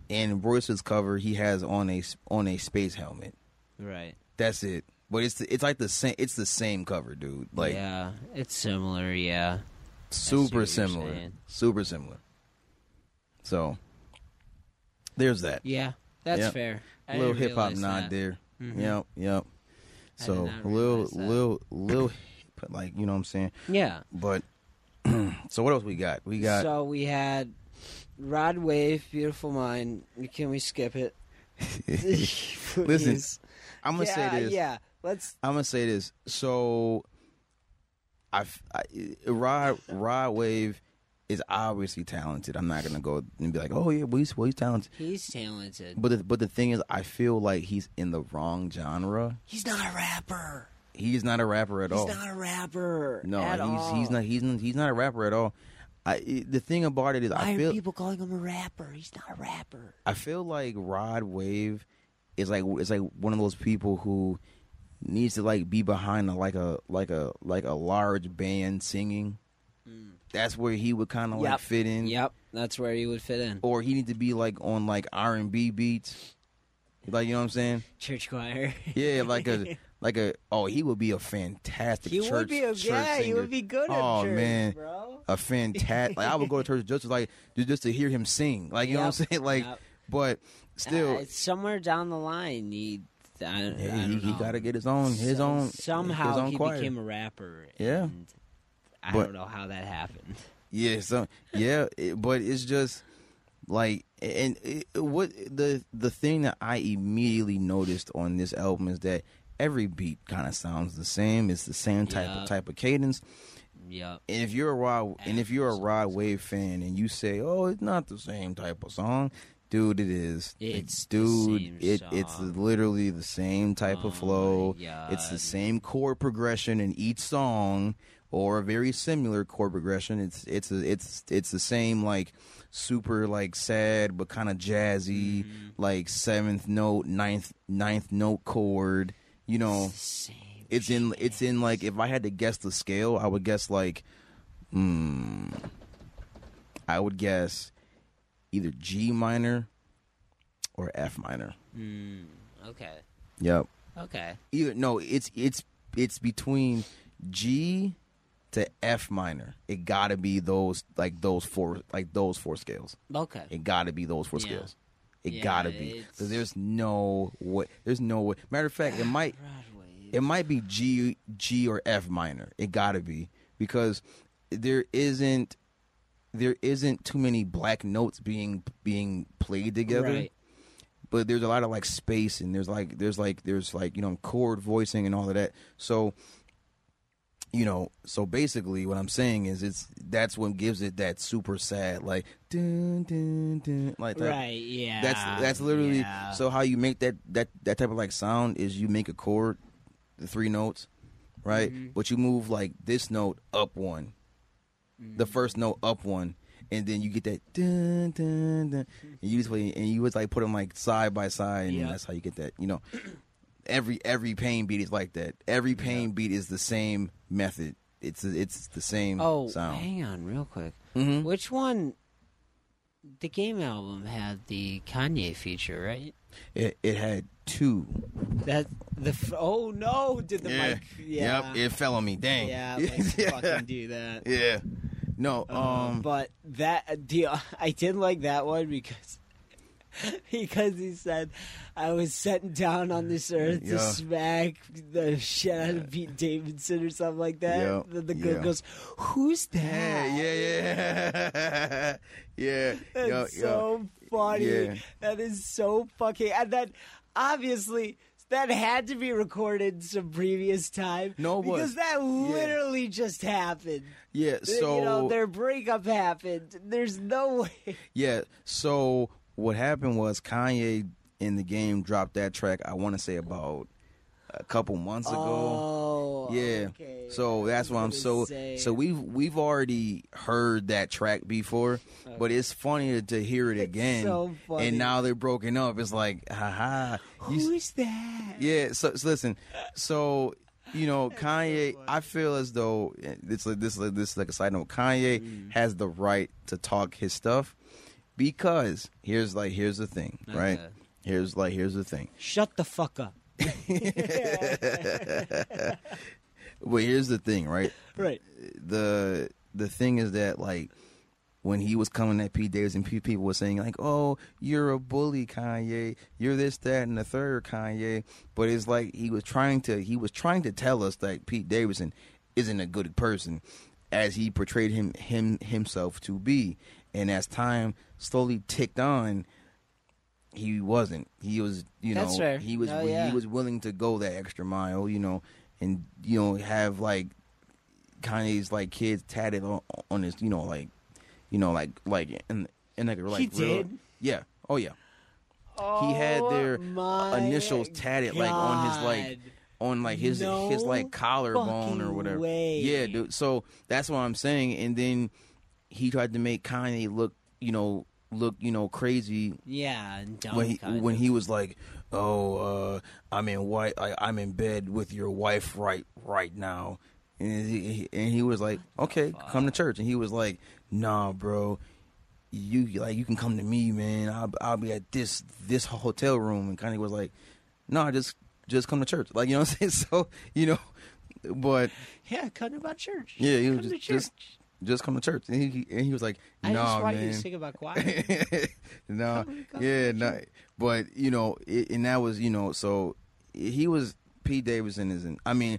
in Royce's cover, he has on a on a space helmet. Right. That's it. But it's the, it's like the same. It's the same cover, dude. Like yeah, it's similar. Yeah. super similar. Super similar. So there's that. Yeah, that's Yep. fair. I A little hip hop nod there. Mhm. Yep, yep. So a little, little, little, like you know what I'm saying. Yeah. But *clears throat* so what else we got? We got So we had Rod Wave, Beautiful Mind. Can we skip it? *laughs* *laughs* Listen. I'm gonna yeah, say this. Yeah. Let's. I'm gonna say this. So, I, I Rod Rod Wave is obviously talented. I'm not gonna go and be like, oh yeah, well he's, well, he's talented. He's talented. But the, but the thing is, I feel like he's in the wrong genre. He's not a rapper. He's not a rapper at He's all. He's not a rapper. no, at he's all. he's not he's not, he's not a rapper at all. I the thing about it is, Why I are feel people calling him a rapper? He's not a rapper. I feel like Rod Wave is like it's like one of those people who needs to like be behind a, like a like a like a large band singing. That's where he would kind of like Mm. Fit in. Yep, that's where he would fit in. Or he need to be like on like R and B beats. Like you know what I'm saying? Church choir. Yeah, *laughs* like a like a oh he would be a fantastic he church would be a yeah. He would be good at Oh, church, man. bro. a fantastic. like I would go to church just to, like just to hear him sing. Like you know what I'm saying? Like, yep. but still, Uh, somewhere down the line, he. I, I yeah, he, don't he know. got to get his own his So- own Somehow his own he choir. became a rapper. Yeah. I But- don't know how that happened. Yeah, so yeah, it, but it's just like and it, what the the thing that I immediately noticed on this album is that every beat kind of sounds the same. It's the same type Yeah. of type of cadence. Yep. And if you're a Rod and if you're a Rod Wave fan and you say, "Oh, it's not the same type of song," dude, it is. It's dude, it it's literally the same type Oh of flow. It's the same chord progression in each song, or a very similar chord progression. It's it's a, it's it's the same like super like sad but kind of jazzy Mm-hmm. like seventh note ninth ninth note chord. You know, Same. it's in it's in like if I had to guess the scale, I would guess like, hmm, I would guess either G minor or F minor. Mm, okay. Yep. Okay. Either no, it's it's it's between G to F minor. It got to be those like those four like those four scales. Okay. It got to be those four Yeah. scales. It Yeah, got to be because there's no way. There's no way. Matter of fact, it *sighs* might Broadway. it might be G G or F minor. It got to be because there isn't there isn't too many black notes being being played together. Right. But there's a lot of like space and there's like there's like there's like you know chord voicing and all of that. So you know, so basically what I'm saying is it's that's what gives it that super sad like dun dun dun like that. Right. Yeah. That's that's literally yeah. so how you make that that that type of like sound is you make a chord, the three notes, right? Mm-hmm. But you move like this note up one, the Mm-hmm. first note up one, and then you get that dun dun dun, and you just play and you would like put them like side by side, and Yeah. that's how you get that. You know, every every pain beat is like that. Every pain beat is the same method. It's it's the same Oh, sound. hang on, real quick. Mhm. Which one? The game album had the Kanye feature, right? It it had two. That the f- oh no, did the mic? Yeah, Yep, it fell on me. Dang. yeah, *laughs* let's fucking do that. Yeah. No, Uh, um but that the *laughs* I did like that one because *laughs* because he said I was sent down on this earth Yeah. to smack the shit out of Pete Davidson or something like that. Yeah, Then the girl yeah. goes, "Who's that?" yeah, *laughs* yeah, yeah. yeah. That's yo, yo. so funny. Yeah. That is so fucking. And then obviously that had to be recorded some previous time. No, because that literally just happened. Yeah, so you know, their breakup happened. There's no way. yeah, so what happened was Kanye in the game dropped that track I want to say about a couple months ago. Oh, Yeah. okay. So that's why I'm so say- so we've we've already heard that track before, but it's funny to hear it again. so funny. And now they're broken up. It's like, haha. Who's that? Yeah, so, so listen, so you know *laughs* Kanye, funny. I feel as though it's like this this this is like a side note. Kanye Mm. has the right to talk his stuff because here's like here's the thing, right? Okay. Here's like here's the thing. Shut the fuck up. *laughs* Well, here's the thing, right? right. the the thing is that like when he was coming at Pete Davidson, pe- people were saying like, "Oh, you're a bully, Kanye. You're this, that, and the third, Kanye." But it's like he was trying to he was trying to tell us that Pete Davidson isn't a good person, as he portrayed him him himself to be. And as time slowly ticked on, he wasn't. He was, you That's know, fair. he was Oh, yeah. he was willing to go that extra mile, you know, and you know have like Kanye's like kids tatted on, on his, you know, like you know, like like and in like, like He real- did? yeah, oh yeah. he had oh their Oh my initials tatted like on his like God. on like his No his like collarbone or fucking whatever. way. Yeah, dude. So that's what I'm saying. And then he tried to make Kanye look, you know, look, you know, crazy Yeah, when he when of. he was like, "Oh, uh, I'm in white. I, I'm in bed with your wife right right now." And he, and he was like, "Okay, come to church." And he was like, "Nah, bro." You like you can come to me, man. I'll I'll be at this this hotel room, and Kanye was like, "No, just just come to church." Like you know what I'm saying. *laughs* So you know, but yeah, cutting about church. yeah, he was Come to just, just. Just come to church, and he and he was like, I "No, just want man." you to sing about choir. *laughs* no, *laughs* oh come yeah, no, but you know, it, and that was you know, so he was Pete Davidson is, I mean,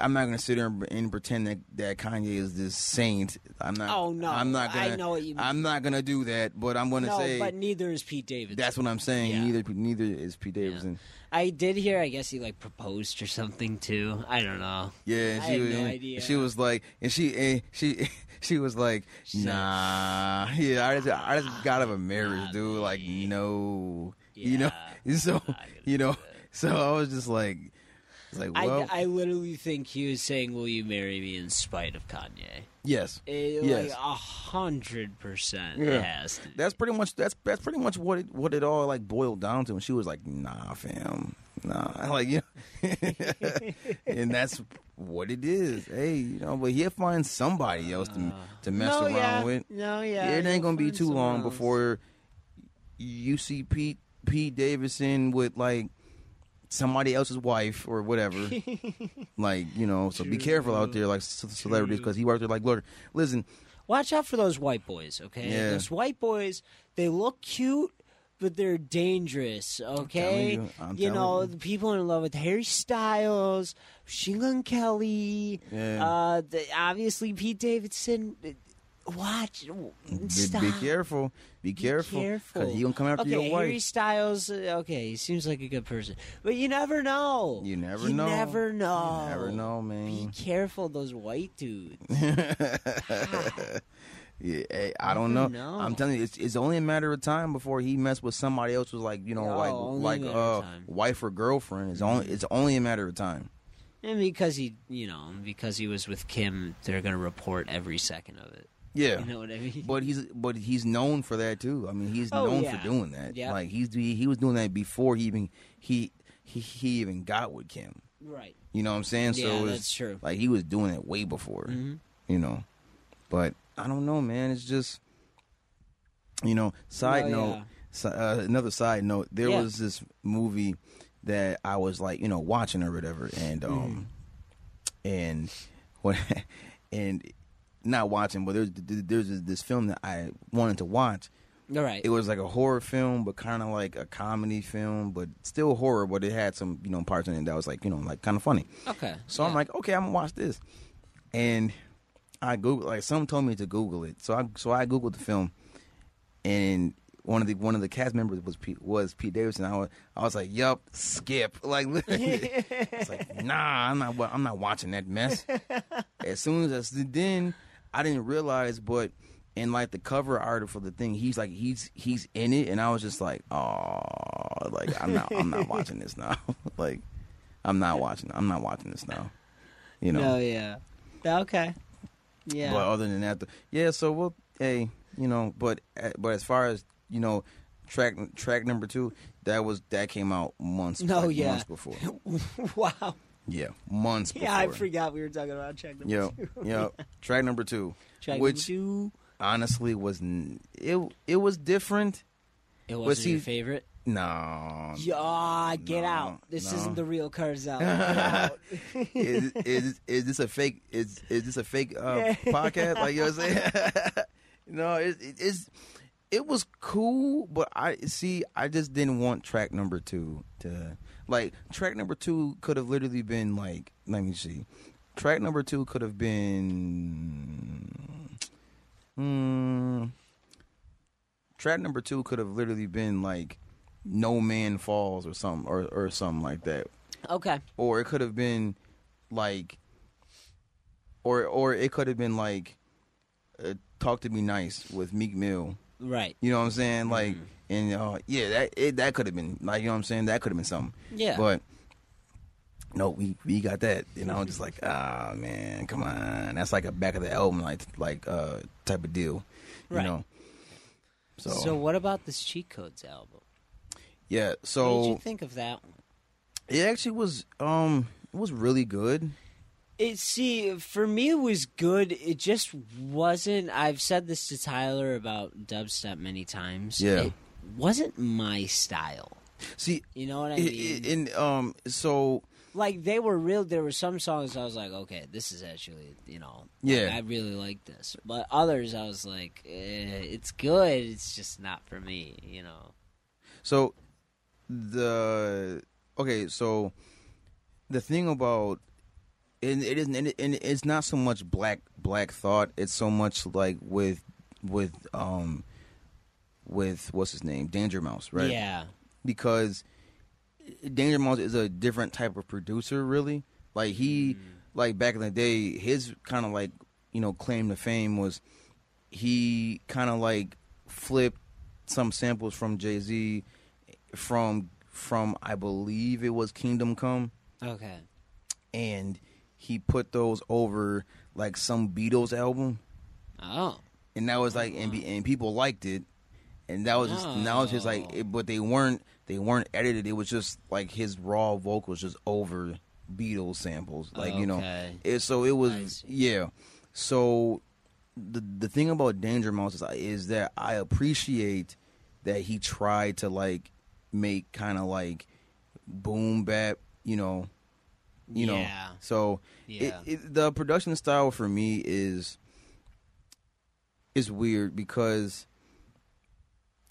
I'm not gonna sit there and, and pretend that, that Kanye is this saint. I'm not. Oh, no, I'm not gonna. I know what you mean. I'm not gonna do that. But I'm gonna no, say but neither is Pete Davidson. that's what I'm saying. Yeah. Neither neither is Pete Davidson. I did hear. I guess he like proposed or something too. I don't know. Yeah, I she had was, no idea. she was like, and she, and she, *laughs* she was like, nah, *laughs* yeah, I just, I just got out of a marriage, dude. Like, no, you know, *laughs* so, you know, so I was just like, like, well, I, I literally think he was saying, "Will you marry me?" in spite of Kanye. yes, eh, It, Yes. A hundred percent. Yeah. It has to. that's pretty much that's that's pretty much what it what it all like boiled down to. And she was like, nah, fam, nah, *laughs* like you know, *laughs* and that's what it is. Hey, you know, but he'll find somebody else to uh, to mess no, around yeah. with. No, yeah. it ain't gonna be too long else. before you see Pete Pete Davidson with like somebody else's wife or whatever. *laughs* like you know, so be careful out there, like c- celebrities, because he worked there. Like, look, listen, Watch out for those white boys, okay? Yeah. Those white boys, they look cute, but they're dangerous, okay? you, you know, you. the people in love with Harry Styles, Sheila Kelly, Yeah. uh, the, obviously Pete Davidson. Watch, be, stop. be careful, be careful, careful. because he gonna come after okay, your Harry. Styles. uh, Okay, he seems like a good person, but you never know. You never You know. Never know. You never know, man. Be careful, those white dudes. *laughs* Yeah, hey, I don't know. know. I'm telling you, it's, it's only a matter of time before he messed with somebody else was like, you know, Oh, like a like uh wife or girlfriend. It's only it's only a matter of time. And because he, you know, because he was with Kim, they're gonna report every second of it. Yeah. You know what I mean? But he's but he's known for that too. I mean, he's Oh, known yeah. for doing that. Yeah. Like he's he, he was doing that before he even he he, he even got with Kim. right. You know what I'm saying? so Yeah, it's, that's true. Like he was doing it way before. Mhm. You know. But I don't know, man. It's just you know. Side No, note. yeah. uh, another side note. There was this movie that I was like, you know, watching or whatever, and Mm-hmm. um, and what, *laughs* and not watching, but there's there's this film that I wanted to watch. All right. It was like a horror film, but kind of like a comedy film, but still horror. But it had some, you know, parts in it that was like, you know, like kind of funny. okay. So I'm like, okay, I'm gonna watch this, and I Google like someone told me to Google it, so I so I googled the film, and one of the one of the cast members was Pete, was Pete Davidson. I was I was like, yup, skip. *laughs* Like, it's like, nah, I'm not I'm not watching that mess. *laughs* as soon as I, then I didn't realize, but in like the cover art for the thing, he's like he's he's in it, and I was just like, oh, like I'm not I'm not *laughs* watching this now. *laughs* like, I'm not watching I'm not watching this now. You know. No, yeah. Okay. Yeah. But other than that, yeah. So we'll, hey, you know, but but as far as you know, track track number two, that was that came out months. No, like, yeah. months before. *laughs* wow. Yeah, months. Yeah, I forgot we were talking about check number Yeah, two. yeah. *laughs* Track number two, Track which number two. honestly was n- it. It was different. It was wasn't your favorite. No, Yeah, get no, out. This no. isn't the real cars out. *laughs* Get out. is, is is this a fake? Is is this a fake uh, podcast? Like you know what I'm saying? *laughs* no, it, it, it's it was cool, but I see. I just didn't want track number two to like track number two could have literally been like. Let me see. Track number two could have been. Hmm. track number two could have literally been like No Man Falls or something or or something like that. Okay. Or it could have been like or or it could have been like uh, Talk to Me Nice with Meek Mill. Right. You know what I'm saying? Like Mm-hmm. And uh yeah, that it, that could have been like you know what I'm saying? That could have been something. Yeah. But no, we we got that. You know, just like, ah man, come on. That's like a back of the album like like uh type of deal. You Right. know. So, So what about this cheat codes album? yeah, So what did you think of that one? it actually was um it was really good. It see for me it was good. It just wasn't. I've said this to Tyler about dubstep many times. Yeah. it wasn't my style. See, You know what I mean? in um so like they were real. There were some songs I was like, okay, this is actually you know, like, Yeah. I really like this. But others I was like, eh, it's good. It's just not for me. You know. So the okay, so the thing about it, it isn't, and it, and it's not so much black black thought. It's so much like with with um with what's his name, Danger Mouse, right? Yeah. Because Danger Mouse is a different type of producer, really. Like he, mm. like back in the day, his kind of like you know claim to fame was he kind of like flipped some samples from Jay Z from from I believe it was Kingdom Come, Okay. and he put those over like some Beatles album, Oh. and that was like and, be, oh. and people liked it, and that was just and that was just like Oh. it, but they weren't they weren't edited. It was just like his raw vocals just over Beatles samples, like you know. Okay. It, so it was yeah. So the the thing about Danger Mouse is, is that I appreciate that he tried to like make kind of like boom bap, you know, you know. Yeah. So Yeah. it, it, the production style for me is is weird because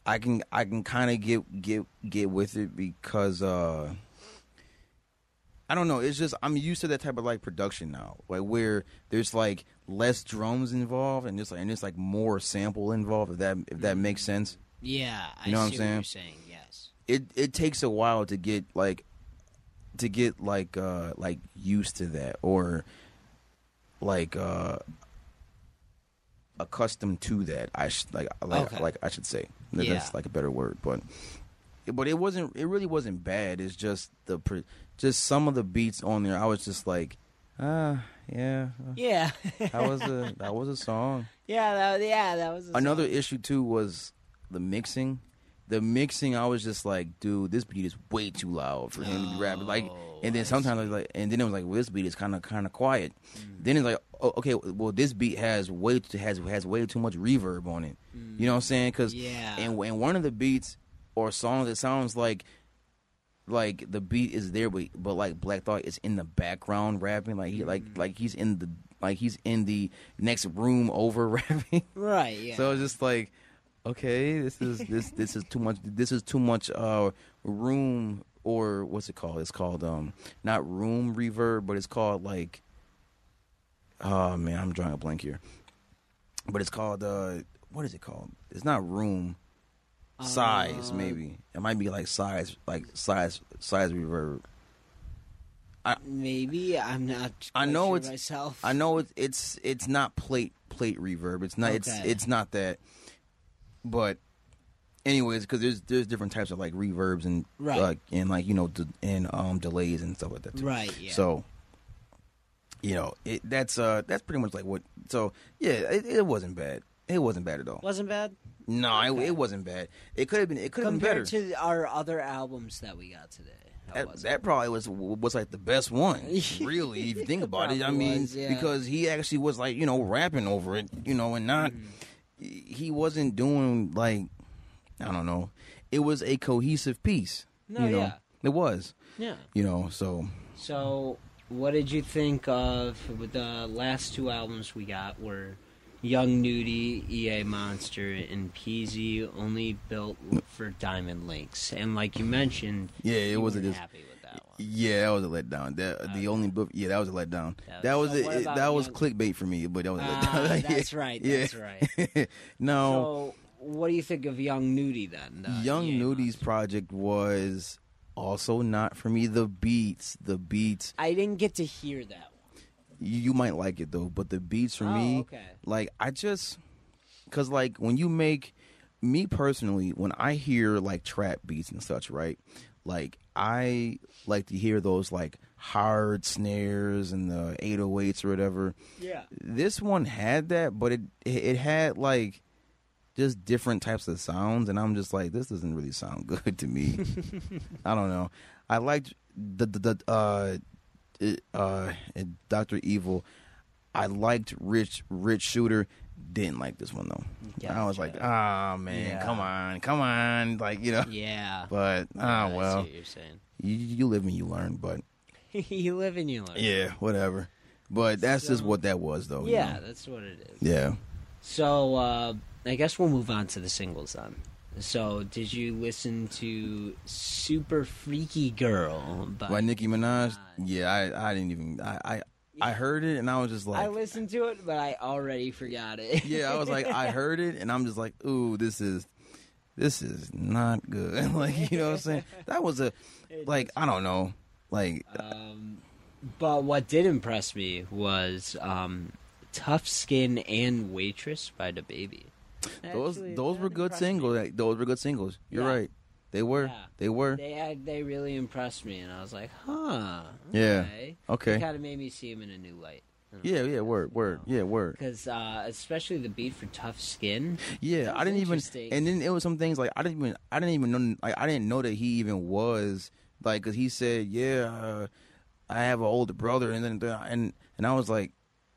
I can I can kind of get get get with it because uh I don't know. It's just I'm used to that type of like production now, like where there's like less drums involved and just like and it's like more sample involved. If that if that makes sense, Yeah. You know what I'm saying? you're saying. Yes. it it takes a while to get like to get like uh like used to that or like uh accustomed to that. I should like like Okay. like I should say Yeah. that's like a better word, but but it wasn't. It really wasn't bad. It's just the just some of the beats on there. I was just like, ah, yeah, Yeah. that was a *laughs* that was a song. yeah. That, yeah. That was a Another song. issue too was the mixing. The mixing, I was just like, dude, this beat is way too loud for him to be rapping. Like, and Oh, then sometimes I was like, and then it was like, well, this beat is kind of kind of quiet. Mm. Then it's like, oh, okay, well, this beat has way too, has has way too much reverb on it. You know what I'm saying? Because Yeah. and and one of the beats or songs, it sounds like like the beat is there, but but like Black Thought is in the background rapping, like he like Mm. like he's in the like he's in the next room over *laughs* rapping. Right. Yeah. So it's just like, okay, this is this this is too much. This is too much uh room or what's it called? It's called um not room reverb, but it's called like. Oh man, I'm drawing a blank here. But it's called uh what is it called? It's not room. Size Uh, maybe. It might be like size like size size reverb. Maybe I'm not. I know it's- myself. I know it's it's it's not plate plate reverb. It's not it's it's not that. But anyways, because there's there's different types of like reverbs and Right. like and like you know de- and um delays and stuff like that. Too. Right. Yeah. So you know it that's uh that's pretty much like what. So yeah, it, it wasn't bad. It wasn't bad at all. wasn't bad No, Okay. it, it wasn't bad. It could have been. It could have been better. compared to our other albums that we got today. That, that probably was was like the best one, *laughs* really. If you think about it, I mean, was, yeah. because he actually was like you know rapping over it, you know, and not Mm. He wasn't doing like I don't know. It was a cohesive piece. No, you know, yeah. it was. Yeah. You know, so So, what did you think of with the last two albums we got? Were Young Nudy, EA Monster, and Peezy only built for Diamond Links? And like you mentioned, yeah, it you was a weren't dis- happy with that one. Yeah, that was a letdown. That Okay. the only book, yeah, that was a letdown. That That was- was, so it, that was Young- clickbait for me, but that was a Ah, letdown. *laughs* that's right. That's right. *laughs* no, So, what do you think of Young Nudy then? the Young EA Nudy's project was also not for me. The beats, the beats, I didn't get to hear that one. you, you might like it though, but the beats for Oh, me, okay. like I just, cause like when you make, me personally, when I hear like trap beats and such, right? Like I like to hear those like hard snares and the 808s or whatever. Yeah. this one had that, but it it had like just different types of sounds, and I'm just like, this doesn't really sound *laughs* good to me. I don't know. I liked the the, the uh uh Doctor Evil. I liked Rich Rich Shooter. Didn't like this one though. I was like, Gotcha. ah man, Yeah. come on, come on, like you know. Yeah. But Yeah, ah I see well, what you're saying. you, you live and you learn. But *laughs* you live and you learn. yeah, whatever. But that's just what that was though. you Yeah, know? that's what it is. Yeah. So uh, I guess we'll move on to the singles then. So did you listen to "Super Freaky Girl" by, By Nicki Minaj? Minaj. Yeah, I, I didn't even I, I I heard it and I was just like, I listened to it, but I already forgot it. Yeah, I was like I *laughs* heard it and I'm just like, ooh, this is this is not good. *laughs* like, you know what I'm saying? That was a It like. I don't know. Like Um, but what did impress me was um, "Tough Skin" and "Waitress" by the Baby. those Actually, those were good impressed me. singles. Like, those were good singles. You're Yeah. right. They were. Yeah. They were. They had, they really impressed me, and I was like, huh. Yeah. Okay. Okay. It kind of made me see him in a new light. Yeah, yeah, word, word. Yeah, word. Because uh, especially the beat for "Tough Skin." Yeah, I didn't even. And then it was some things like I didn't even. I didn't even know. Like I didn't know that he even was like because he said, "Yeah, uh, I have an older brother," and then and and I was like,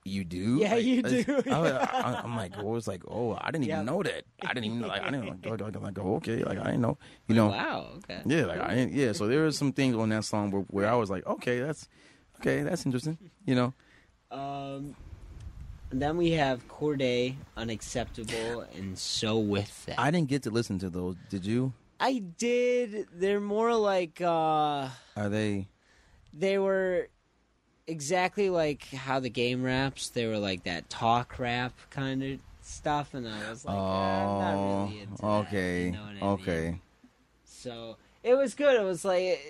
"You do? Yeah, Like, you do. I, was- I, am like, I was like, oh, I didn't even know that. I didn't even like. I didn't *laughs* like, like, like, oh, okay, like I didn't know. You know? Wow. Okay. Yeah, like I didn't, yeah. So there was some things on that song where, where I was like, okay, that's okay, that's interesting. You know? Um. Then we have Corday, Unacceptable, and So With That. I didn't get to listen to those. Did you? I did. They're more like uh Are they? they were exactly like how the game raps. They were like that talk rap kind of stuff, and I was like, "Ah, I'm not Oh, really into that," okay, you know I mean? okay. So it was good. It was like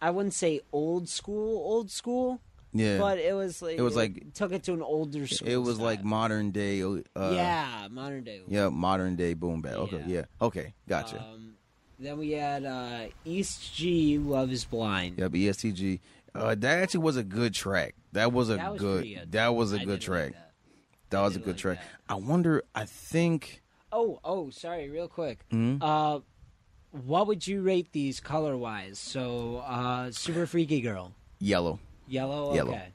I wouldn't say old school, old school, Yeah. but it was like It was like- took it to an older school. It was style. like modern day. Uh, yeah, modern day. Yeah, modern day boom bap. Okay, Yeah. yeah. Okay, gotcha. Um, then we had uh, ESTG, Love Is Blind. yep, ESTG. Uh, that actually was a good track. That was a That was good, good. That was a I good did like track. that. that. Was a good like track. that. I wonder. I think. Oh, oh, sorry, real quick. Mhm. Uh, what would you rate these color wise? So, uh, Super Freaky Girl, Yellow, yellow. Yellow. Okay.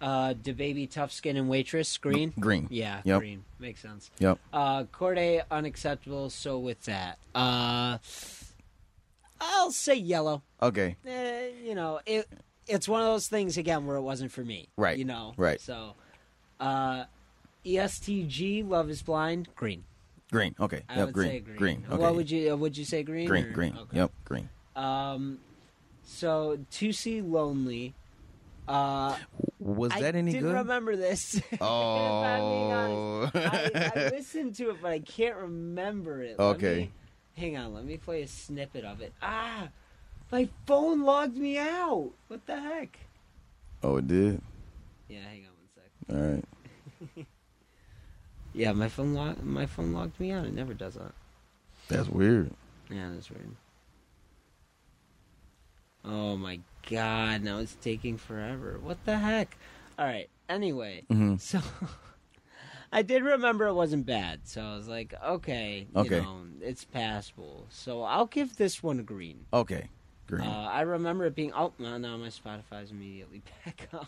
Uh, the baby tough skin and waitress green. green. Yeah, Yep. green makes sense. Yep. Uh, Corday unacceptable. So with that, uh, I'll say yellow. Okay. Eh, you know, it it's one of those things again where it wasn't for me. Right, You know. right. So, uh, ESTG Love Is Blind green. Green. Okay. I yep. green. green. Green. Okay. What would you uh, would you say green? green. or- Green. Okay. Yep. Green. Um, so to see lonely. Uh, Was I that any didn't good? remember this. *laughs* I'm being honest. Oh. I, I *laughs* listened to it, but I can't remember it. Let Okay. me- hang on, let me play a snippet of it. Ah, my phone logged me out. What the heck? oh, it did. Yeah, hang on one sec. All right. *laughs* Yeah, my phone log- my phone logged me out. It never does that. That's weird. Yeah, that's weird. Oh my god, now it's taking forever. What the heck? Alright, anyway, hmm so *laughs* I did remember it wasn't bad, so I was like, okay, you Okay. know, it's passable. So I'll give this one a green. Okay. Uh, I remember it being. Oh, no, now my Spotify's immediately *laughs* back up.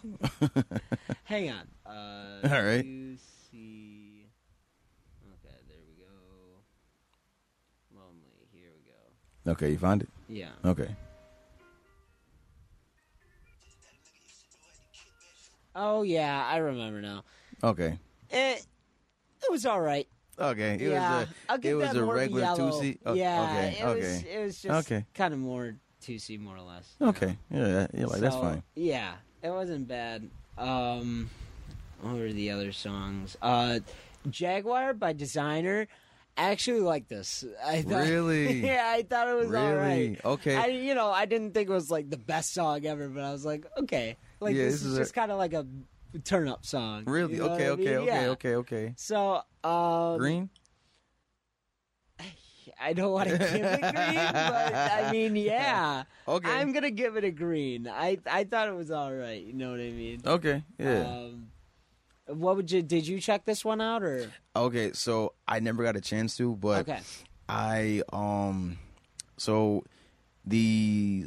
*laughs* Hang on. Uh, All right. You see. Okay, there we go. Lonely. Here we go. okay. You find it. Yeah. Okay. Oh yeah, I remember now. Okay. It it was all right. Okay. It yeah, was I'll a. give It was that a more regular yellow. two seat. Oh, yeah. Okay. It was. Okay. It was just Okay. kind of more two C, more or less. know? Okay. Yeah. Yeah. Like that's fine. Yeah, it wasn't bad. Um, what were the other songs? Uh, Jaguar by Desiigner. I actually like this. I thought, Really? *laughs* yeah, I thought it was really? all right. Really? Okay. I, you know, I didn't think it was like the best song ever, but I was like, okay, like Yeah, this, this is, is a- just kind of like a turn up song. Really? You know okay, what I okay, mean? okay, Yeah. okay, okay. So, um, Green? I don't want to *laughs* give it green, but I mean, yeah, Okay. I'm gonna give it a green. I I thought it was all right. You know what I mean? Okay, yeah. Um, what would you? Did you check this one out or? okay, so I never got a chance to, but okay. I um so the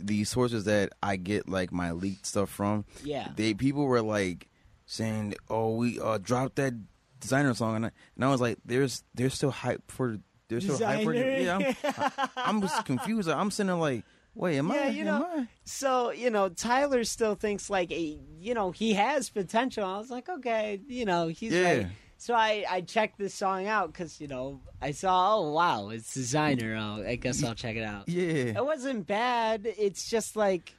the sources that I get like my leaked stuff from, Yeah. they people were like saying, "Oh, we uh dropped that Desiigner song," and I, and I was like, "There's there's still hype for there's still hype for Desiigner? yeah." I'm, *laughs* I'm just confused. I'm sitting there like, "Wait, am Yeah, I? you know- I?" So you know, Tyler still thinks like a, you know he has potential. I was like, okay, you know he's Yeah. like. So I I checked this song out because you know I saw oh wow it's Desiigner. Oh, I guess I'll check it out. Yeah, It wasn't bad. It's just like.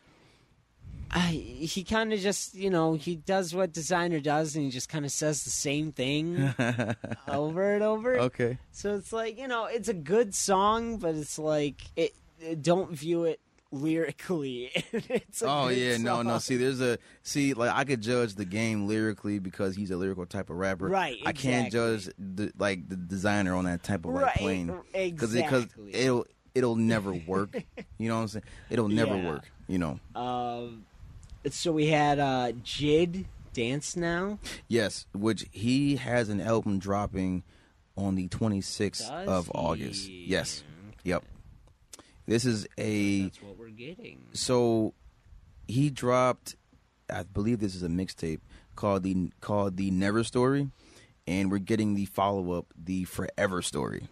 I, he kind of just, you know, he does what Desiigner does, and he just kind of says the same thing *laughs* over and over. okay. So it's like you know, it's a good song, but it's like it. it- don't view it lyrically. *laughs* it's Oh yeah, no, no. See, there's a see, like I could judge the game lyrically because he's a lyrical type of rapper. Right, I can't judge the like the Desiigner on that type of like right, plane because exactly. it, will it'll never work. *laughs* you know what I'm saying? It'll never Yeah. work. You know. um, so we had uh, JID dance now. Yes, which he has an album dropping on the 26th Does of he? August. Yes. Yep. This is a That's what we're getting. so he dropped I believe this is a mixtape called the called the Never Story and we're getting the follow up the Forever Story.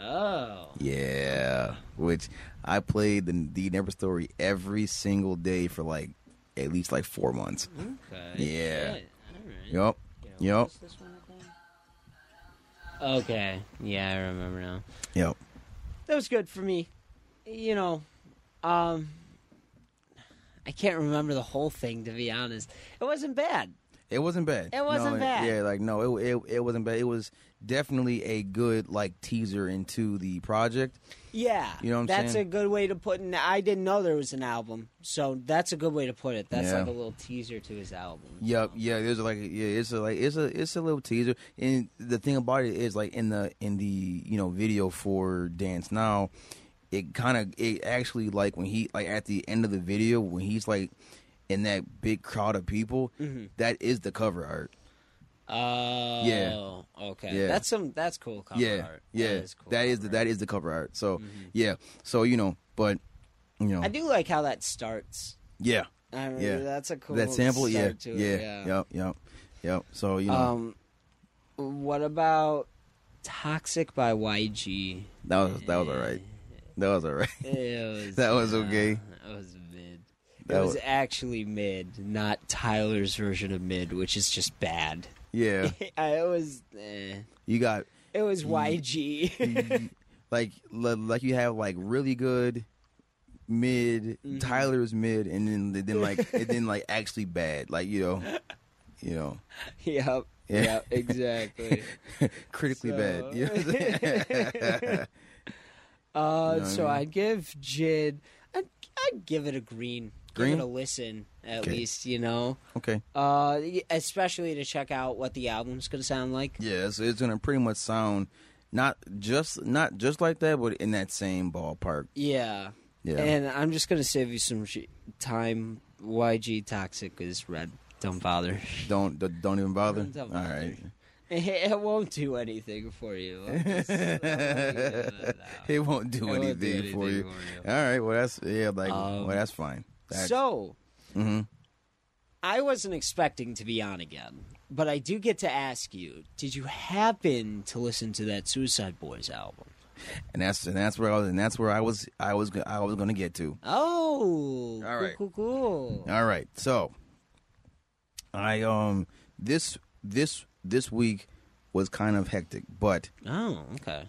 Oh, Yeah, which I played the the Never Story every single day for like at least like 4 months. okay. Yeah. Right. Yep. Know, Yep. Okay. Yeah, I remember now. Yep. that was good for me. You know, um, I can't remember the whole thing to be honest. It wasn't bad. It wasn't bad. It wasn't No, bad. Yeah, like no, it, it it wasn't bad. It was definitely a good like teaser into the project. Yeah, You know what I'm that's saying? a good way to put it. I didn't know there was an album, so that's a good way to put it. That's Yeah. like a little teaser to his album. Yep, yeah. There's like yeah, it's a like it's a it's a little teaser. And the thing about it is like in the in the you know video for Dance Now, it kind of it actually like when he like at the end of the video when he's like in that big crowd of people, that is the cover art. Oh, Yeah. okay. Yeah. That's some. That's cool. Cover yeah, art. yeah. that is cool. that is the cover art. the cover art. So yeah, so you know, but you know, I do like how that starts. yeah. I mean, Yeah. that's a cool that sample, yeah, to yeah, it, yeah. yep, yep, yep. So you know, Um, what about "Toxic" by YG? that was that was all right. That was all right. Was, *laughs* That was okay. uh, That was. That it was, was- actually mid, not Tyler's version of mid, which is just bad. Yeah, *laughs* it was. Eh, you got it was YG. *laughs* like like you have like really good mid, Mm-hmm. Tyler's mid, and then then like *laughs* and then like actually bad. Like you know, you know, yep. Yeah. Yep. Exactly. critically bad. You know what I'm saying? Uh, You know so I mean? I'd give JID. I'd, I'd give it a green. Green? Give it a listen at Okay. least. You know. okay, Uh, especially to check out what the album's gonna sound like. yeah, it's, it's gonna pretty much sound not just not just like that, but in that same ballpark. Yeah. Yeah. And I'm just gonna save you some sh- time. YG Toxic is red. Don't bother. Don't don't don't even bother. Don't All bother. right. *laughs* It won't do anything for you. Just- *laughs* it won't do It won't do anything for you. for you. All right. Well, that's yeah. Like, Um, well, that's fine. That's, So hmm I wasn't expecting to be on again, but I do get to ask you: Did you happen to listen to that Suicide Boys album? and that's and that's where I was, and that's where I was, I was, I was going to get to. Oh, All right. cool, cool, cool. All right. So, I um this this this week was kind of hectic, but Oh, okay.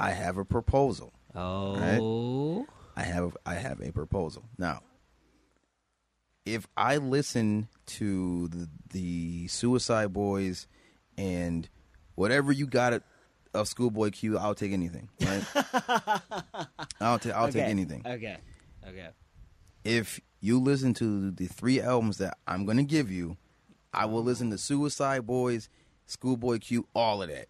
I have a proposal. Oh, I have I have a proposal now. If I listen to the, the Suicide Boys and whatever you got it of Schoolboy Q, I'll take anything. Right? *laughs* I'll take I'll take anything. Okay. Okay. If you listen to the three albums that I'm gonna give you, I will listen to Suicide Boys, Schoolboy Q, all of that.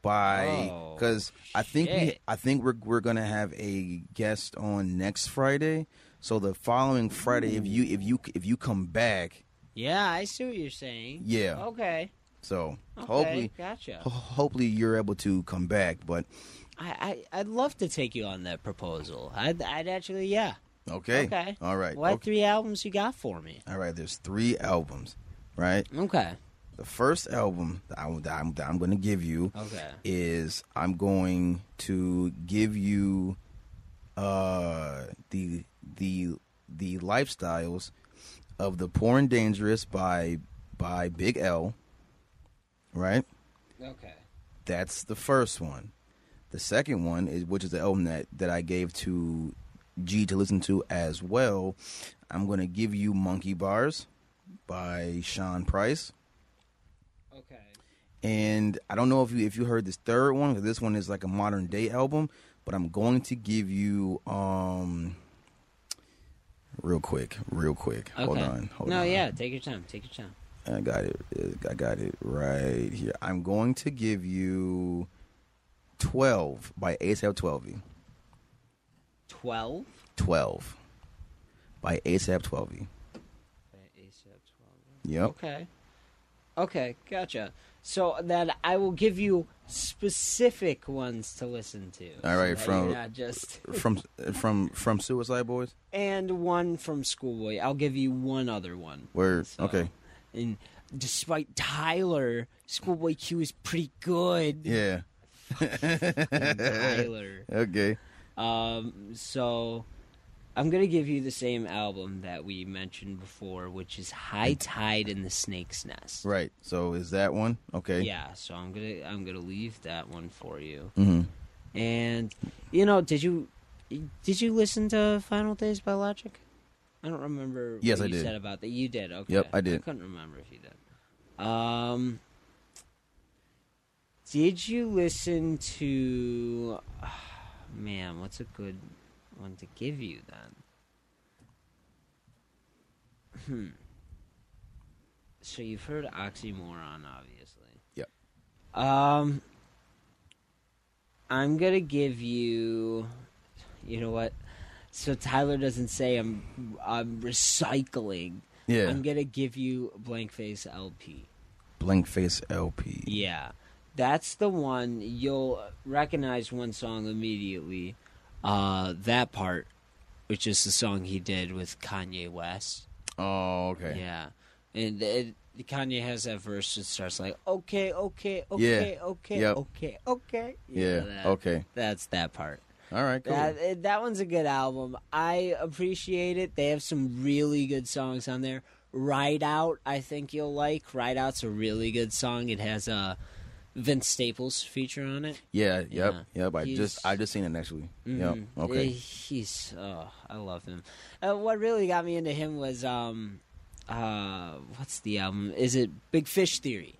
By Oh, because I think we. I think we're we're gonna have a guest on next Friday. So the following Friday, if you if you if you come back, Yeah, I see what you're saying. yeah. Okay. So Okay. hopefully Gotcha. ho- hopefully you're able to come back. But I, I I'd love to take you on that proposal. I'd I'd actually yeah. okay, Okay. all right, What okay. three albums you got for me? all right. There's three albums, right? Okay. The first album that I'm, that I'm, that I'm going to give you Okay. is I'm going to give you uh the the the lifestyles of the poor and dangerous by by Big L, right? Okay. That's the first one. The second one is which is the album that that I gave to G to listen to as well. I'm going to give you Monkey Bars by Sean Price. Okay. And I don't know if you if you heard this third one because this one is like a modern day album, but I'm going to give you um real quick, real quick. Okay. Hold on, hold no, on. yeah. Take your time. Take your time. I got it. I got it right here. I'm going to give you 12 by ASAP 12 Twelve. 12 by ASAP 12. By ASAP 12. Yep. Okay. Okay, gotcha. So then I will give you specific ones to listen to. All right, so from- just *laughs* From from from Suicide Boys? and one from Schoolboy. I'll give you one other one. Word. So- Okay. And despite Tyler, Schoolboy Q is pretty good. Yeah. *laughs* Tyler. *laughs* Okay. Um, so I'm gonna give you the same album that we mentioned before, which is High Tide in the Snake's Nest. Right. So is that one? Okay. Yeah, so I'm gonna I'm gonna leave that one for you. Mhm. And you know, did you did you listen to Vinyl Days by Logic? I don't remember. Yes, what I you did. Said about that. You did. Okay. Yep, I did. I couldn't remember if you did. Um, did you listen to? *sighs* man, what's a good one to give you then? Hmm. So you've heard Oxymoron, obviously. Yep. Um, I'm gonna give you. You know what? So Tyler doesn't say I'm. I'm recycling. Yeah. I'm gonna give you Blank Face LP. Blank Face LP. Yeah, that's the one you'll recognize one song immediately. Uh, that part, which is the song he did with Kanye West. Oh, okay. Yeah, and it, Kanye has that verse that starts like, "Okay, okay, okay, okay, Yep. okay, okay." You Yeah. know that. Okay. That's that part. All right. Cool. That that one's a good album. I appreciate it. They have some really good songs on there. Ride Out, I think you'll like. Ride Out's a really good song. It has a Vince Staples feature on it. yeah. Yep. Yeah. Yep. I He's- just I just seen it actually. Mhm. Yep. Okay. Eh, He's oh, I love him. Uh, what really got me into him was um uh what's the album? Is it Big Fish Theory?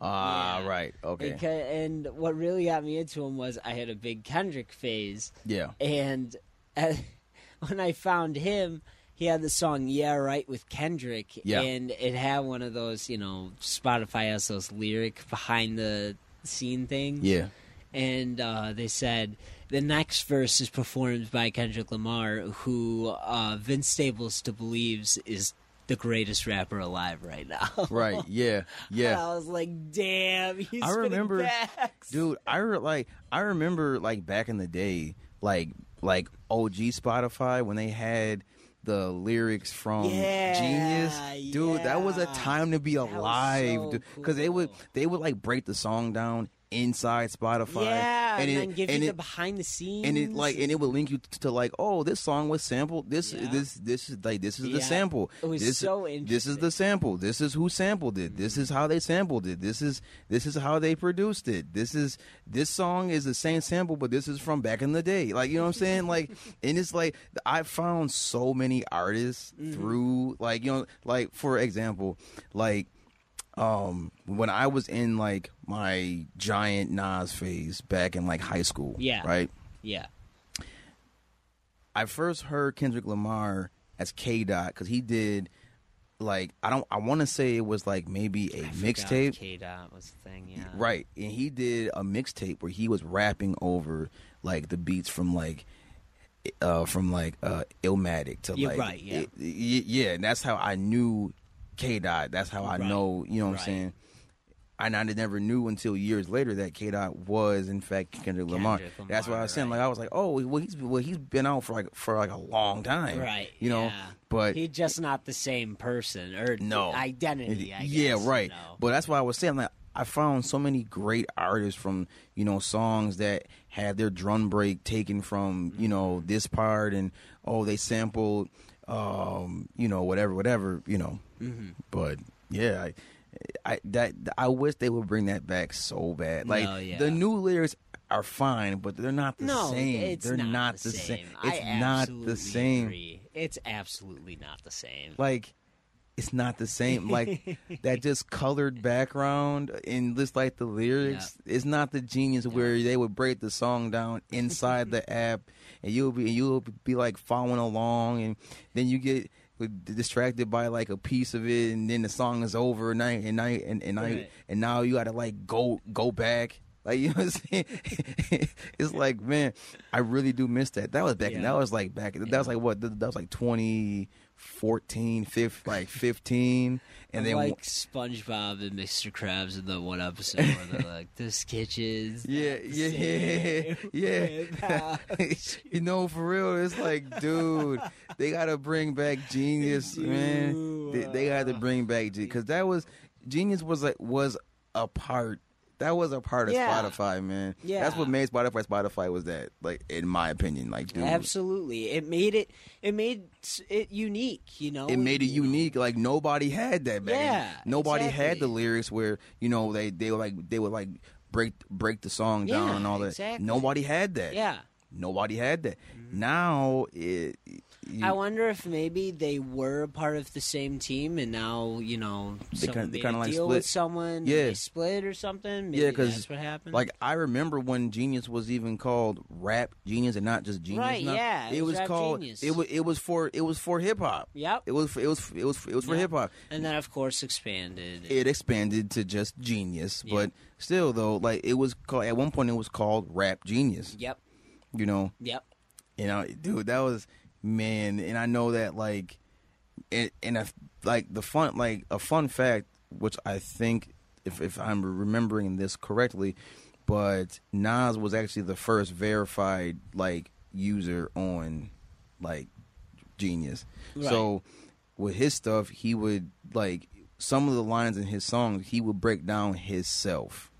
Ah. yeah. Right. Okay. Beca- and what really got me into him was I had a big Kendrick phase. Yeah. And uh, *laughs* when I found him, he had the song "Yeah Right" with Kendrick, Yeah. and it had one of those, you know, Spotify has those lyric behind the scene things. Yeah. and uh, they said the next verse is performed by Kendrick Lamar, who uh, Vince Staples to believes is the greatest rapper alive right now. *laughs* Right. Yeah. Yeah. I was like, damn, he's I remember- facts. dude i re- like i remember like back in the day like like og spotify when they had the lyrics from Yeah, genius dude that was a time to be alive so because they would they would like break the song down inside spotify yeah, and, it, then give and you it, the behind the scenes, and it like and it would link you to like oh this song was sampled this Yeah. this this is like this is the sample. It was this, so this is the sample. This is who sampled it. This is how they sampled it. This is this is how they produced it. This is this song is the same sample but this is from back in the day. Like you know what i'm saying? Like *laughs* and it's like i found so many artists Mm-hmm. through like you know like for example like um, when I was in like my giant Nas phase back in like high school. Yeah. Right. Yeah. I first heard Kendrick Lamar as K Dot because he did like I don't I want to say it was like maybe a mixtape. K Dot was the thing. Yeah. Right. And he did a mixtape where he was rapping over like the beats from like uh from like uh Illmatic to Yeah, like right, yeah. it- y- yeah, and that's how I knew K Dot. That's how I Right, know, you know what right. I'm saying? And I never knew until years later that K Dot was in fact Kendrick Lamar. Kendrick That's what I was saying. right. Like I was like, oh, well he's well he's been out for like for like a long time, Right. You know, yeah. but he's just not the same person or no identity. I yeah, right. you know. But that's why I was saying like I found so many great artists from you know songs that had their drum break taken from you mm-hmm. know this part and oh they sampled um you know whatever whatever you know. Mm-hmm. But yeah, I, I that I wish they would bring that back so bad. Like No, yeah. the new lyrics are fine, but they're not the no, same. it's they're not, the same. It's I not the same. Agree. It's absolutely not the same. like it's not the same like *laughs* that just colored background and just like the lyrics it's not the genius where they would break the song down inside the *laughs* app and you'll be you'll be like following along and then you get distracted by like a piece of it and then the song is over and I, and I, and, and I, and now you gotta like go go back like *laughs* you know what I'm saying? it's like man, I really do miss that. That was back. Yeah. That was like back. That was like what? That was like 2014, fifth, like 15, and then like SpongeBob and Mr. Krabs in the one episode where they're *laughs* like, "This kitchen's yeah, yeah, *laughs* yeah. *laughs* you know, for real, it's like, dude, they gotta bring back Genius, man. They, they got to uh, bring back Genius because that was Genius was like was a part. That was a part of Yeah. Spotify, man. Yeah. that's what made Spotify Spotify was that, like, in my opinion, like, dude, Absolutely, it made it. It made it unique. You know, it made it unique. Like nobody had that back. Yeah, nobody had the lyrics where you know they they were like they would like break break the song down Yeah, and all that. exactly. Nobody had that. Yeah, nobody had that. Now it. You, I wonder if maybe they were a part of the same team, and now you know They they kinda like deal split. with someone. Yeah. they split or something. Maybe Yeah, 'cause, that's what happened. like I remember when Genius was even called Rap Genius and not just Genius. Right, now. yeah, it it was called. Genius. It was it was for it was for hip hop. yep, It was for, it was it was it was for Yep. hip hop. and then of course expanded. It expanded to just Genius, Yeah. but still though, like it was called at one point it was called Rap Genius. yep, You know, yep. you know, dude, that was man, and I know that like, it, and a, like the fun, like a fun fact, which I think, if if I'm remembering this correctly, but Nas was actually the first verified like user on like Genius. Right. So with his stuff, he would like some of the lines in his songs, he would break down himself.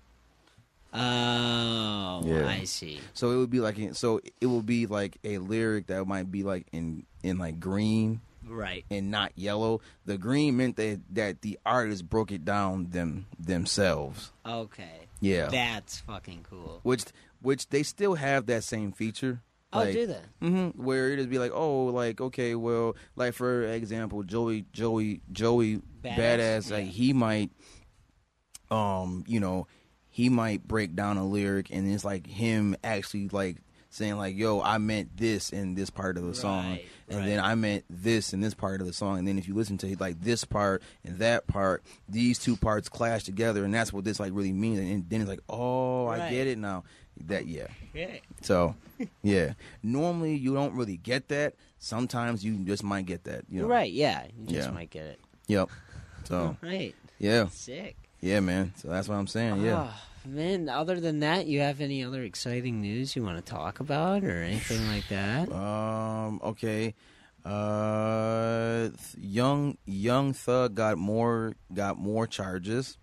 Oh, Yeah. I see. So it would be like so it would be like a lyric that might be like in in like green Right. and not yellow. The green meant that that the artist broke it down them themselves. Okay. Yeah. That's fucking cool. which which they still have that same feature. Oh, Like, do they? hmm where it just be like, oh, like okay, well, like for example, Joey, Joey, Joey, Badass, badass, like he might, um, you know, he might break down a lyric and it's like him actually like saying like, yo, I meant this in this part of the song, Right, and then. I meant this in this part of the song, and then if you listen to like this part and that part, these two parts clash together, and that's what this like really means, and then it's like, oh, I get it now. That yeah. Yeah. So, *laughs* yeah. Normally, you don't really get that. Sometimes you just might get that. You know? Right. Yeah. You just Yeah. might get it. Yep. *laughs* So, Right. yeah, Sick. Yeah, man. So that's what I'm saying. Yeah. Oh, man, other than that, you have any other exciting news you want to talk about or anything like that? *sighs* Um. Okay. Uh, th- young young thug got more got more charges.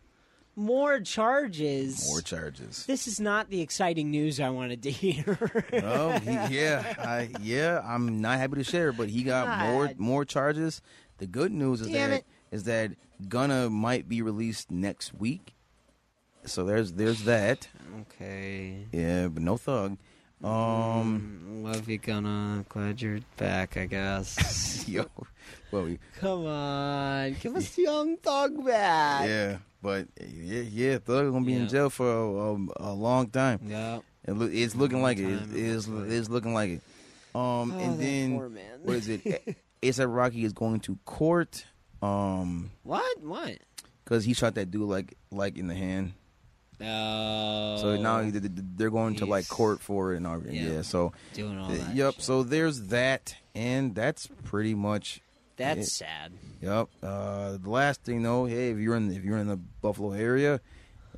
More charges. More charges. This is not the exciting news I wanted to *laughs* hear. oh, he, yeah, I, yeah. I'm not happy to share, but he got more more charges. The good news is Damn that it. Is that Gunna might be released next week. So there's there's that. okay. Yeah, but no thug. Um, Love you, Gunna. Glad you're back. I guess. *laughs* yo, well, we- Come on, give us Young Thug back. yeah, but yeah, yeah, Thug gonna be Yeah. in jail for a, a, a long time. Yeah. It look, it's looking like it. It is, it's looking like it. Um, Oh, and then what is it? *laughs* ASAP Rocky is going to court. Um, What? What? because he shot that dude like like in the hand. Oh. So now they're going to like court for it and all. Yeah. Yeah. So doing all that. yep. shit. So there's that, and that's pretty much that's it- sad. Yep. Uh, the last thing, though, hey, if you're in if you're in the Buffalo area,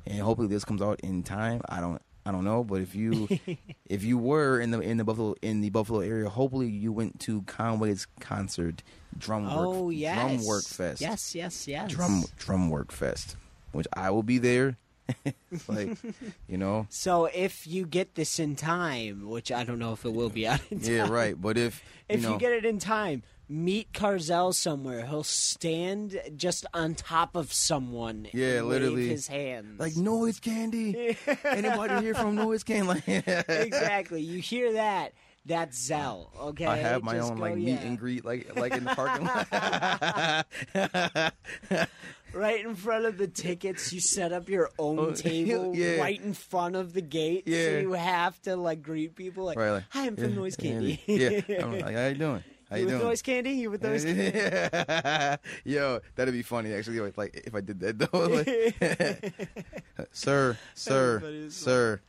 and hopefully this comes out in time, I don't I don't know, but if you *laughs* if you were in the in the Buffalo in the Buffalo area, hopefully you went to Conway's concert, Drum Work Oh yes. Drum Work Fest, Yes, yes, yes. Drum Drum Work Fest, which I will be there. *laughs* like, you know, So if you get this in time, which I don't know if it will be out in time. yeah, right. But if *laughs* you If know, you get it in time, meet Carzel somewhere. He'll stand just on top of someone. Yeah, literally. his hands. like noise candy, *laughs* anybody here from noise candy? Exactly. You hear that? That's Zell. Okay. I have my Just own go, like meet and greet, like like in the parking lot. *laughs* right in front of the tickets. You set up your own Oh, *laughs* table yeah. right in front of the gate, so you have to like greet people. Like, Right, like, "Hi, I'm from yeah, Noise Candy." Yeah, I'm *laughs* like, how you doing? How you you, with doing? Noise Candy? You with Noise Candy? Yo, that'd be funny actually. Like, like if I did that though, like, sir, sir, sir.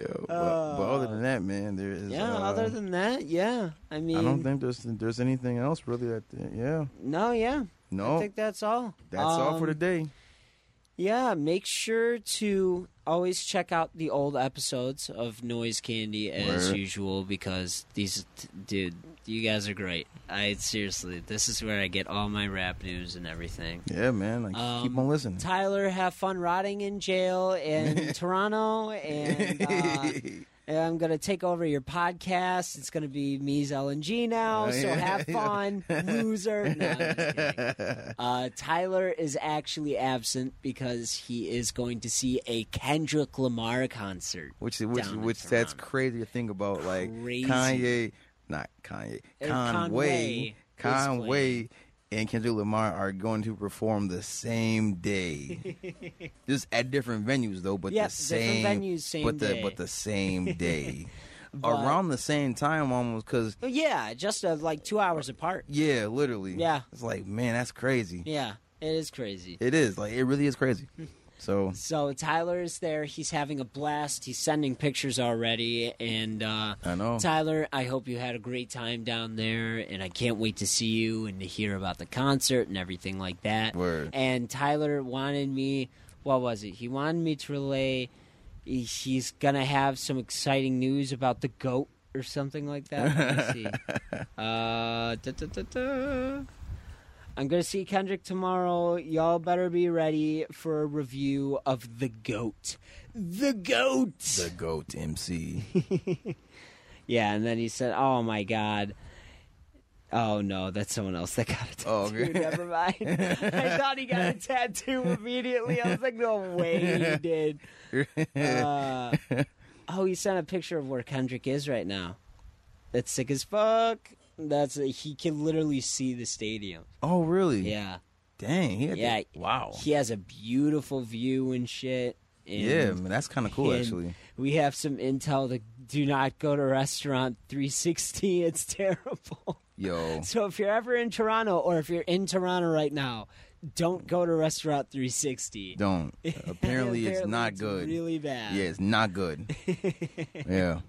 Yo, but, but other than that, man, there is. yeah. uh, other than that, yeah. I mean, I don't think there's there's anything else really. That yeah, no, yeah. No, I think that's all. that's all for today. Yeah, make sure to always check out the old episodes of Noise Candy as Word. usual because these, dude, you guys are great. I seriously, this is where I get all my rap news and everything. Yeah, man. Like, keep um, on listening. Tyler, have fun rotting in jail in *laughs* Toronto, and uh, *laughs* I'm gonna take over your podcast. It's gonna be me, Zell, and G now. Oh, So yeah. have fun, loser. No. *laughs* Uh, Tyler is actually absent because he is going to see a Kendrick Lamar concert. which which which that's crazy to think about. Like Crazy. Kanye, not Kanye, Conway, Conway and Kendrick Lamar are going to perform the same day, *laughs* just at different venues though, but Yep, the same, venues, same but the day. but the same *laughs* day, But- around the same time almost. Because yeah, just uh, like two hours apart. yeah, literally, Yeah. it's like man, that's crazy. Yeah, it is crazy. It is like it really is crazy. *laughs* So So Tyler is there. He's having a blast. He's sending pictures already. And uh, I know. Tyler, I hope you had a great time down there. And I can't wait to see you and to hear about the concert and everything like that. Word. And Tyler wanted me. What was it? He wanted me to relay. He's gonna have some exciting news about the goat or something like that. Let me see. *laughs* Uh, da, da, da, I'm gonna see Kendrick tomorrow. Y'all better be ready for a review of the goat. The goat. The goat MC. *laughs* Yeah, and then he said, "Oh my god." Oh no, that's someone else that got a tattoo. Oh, okay. *laughs* Never mind. I *laughs* thought he got a tattoo immediately. I was like, no way he did. Uh, oh, he sent a picture of where Kendrick is right now. That's sick as fuck. That's he can literally see the stadium. oh really? Yeah, Dang. He had Yeah. wow. he has a beautiful view and shit. And Yeah, man, that's kind of cool actually. We have some intel to do not go to restaurant 360. *laughs* It's terrible. Yo, So if you're ever in Toronto or if you're in Toronto right now, don't go to restaurant 360. don't. *laughs* Apparently, it's not good. Really bad. Yeah, it's not good. *laughs* yeah.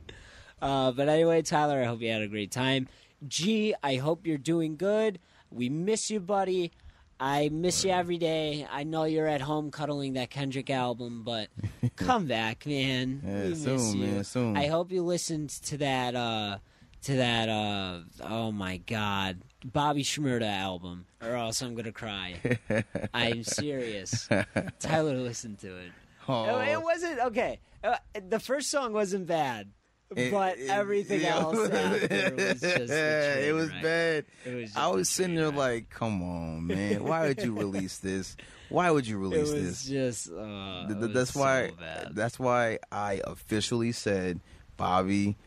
Uh, but anyway, Tyler, I hope you had a great time. G, I hope you're doing good. We miss you, buddy. I miss you every day. I know you're at home cuddling that Kendrick album, but *laughs* come back, man. Yeah, we miss soon, you. man, soon. I hope you listened to that. Uh, to that. Uh, oh my God, Bobby Shmurda album, or else I'm gonna cry. *laughs* I'm serious. *laughs* Tyler listened to it. Oh, It wasn't okay. Uh, the first song wasn't bad. It- but it- everything yeah. else *laughs* after was just it was bad. It was. Just I was sitting there like, "Come on, man! Why would you release this? Why would you *laughs* it release was this?" just. Uh, Th- it was that's why. That's why I officially said, Bobby,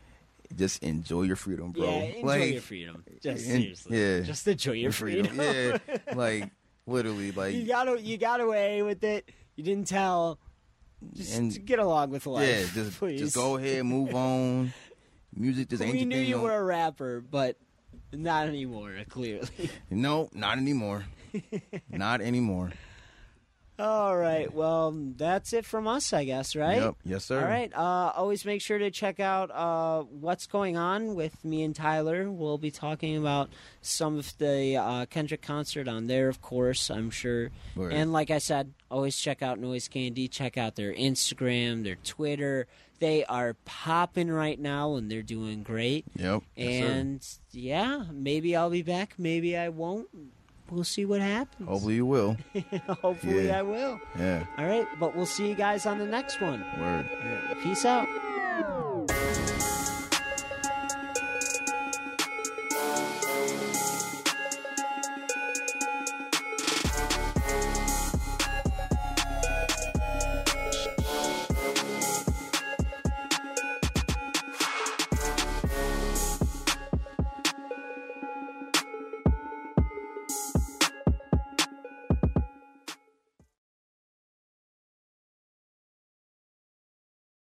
just enjoy your freedom, bro. Yeah, enjoy like, your freedom. Just en- seriously, yeah. just enjoy your freedom. yeah, *laughs* like literally, like you got you got away with it. You didn't tell. Just And- get along with life. yeah, just please. just go ahead, move on. Music just *laughs* ain't we knew you no- were a rapper, but not anymore. Clearly. *laughs* No, not anymore. *laughs* not anymore. All right. Well, that's it from us, I guess. Right. Yep. Yes, sir. All right. Uh, always make sure to check out uh, what's going on with me and Tyler. We'll be talking about some of the uh, Kendrick concert on there, of course. I'm sure. Word. And like I said, always check out Noise Candy. Check out their Instagram, their Twitter. They are popping right now, and they're doing great. Yep. Yes, and yeah, maybe I'll be back. Maybe I won't. We'll see what happens. hopefully you will. *laughs* Hopefully Yeah. I will. Yeah. All right, but we'll see you guys on the next one. Word. Peace out.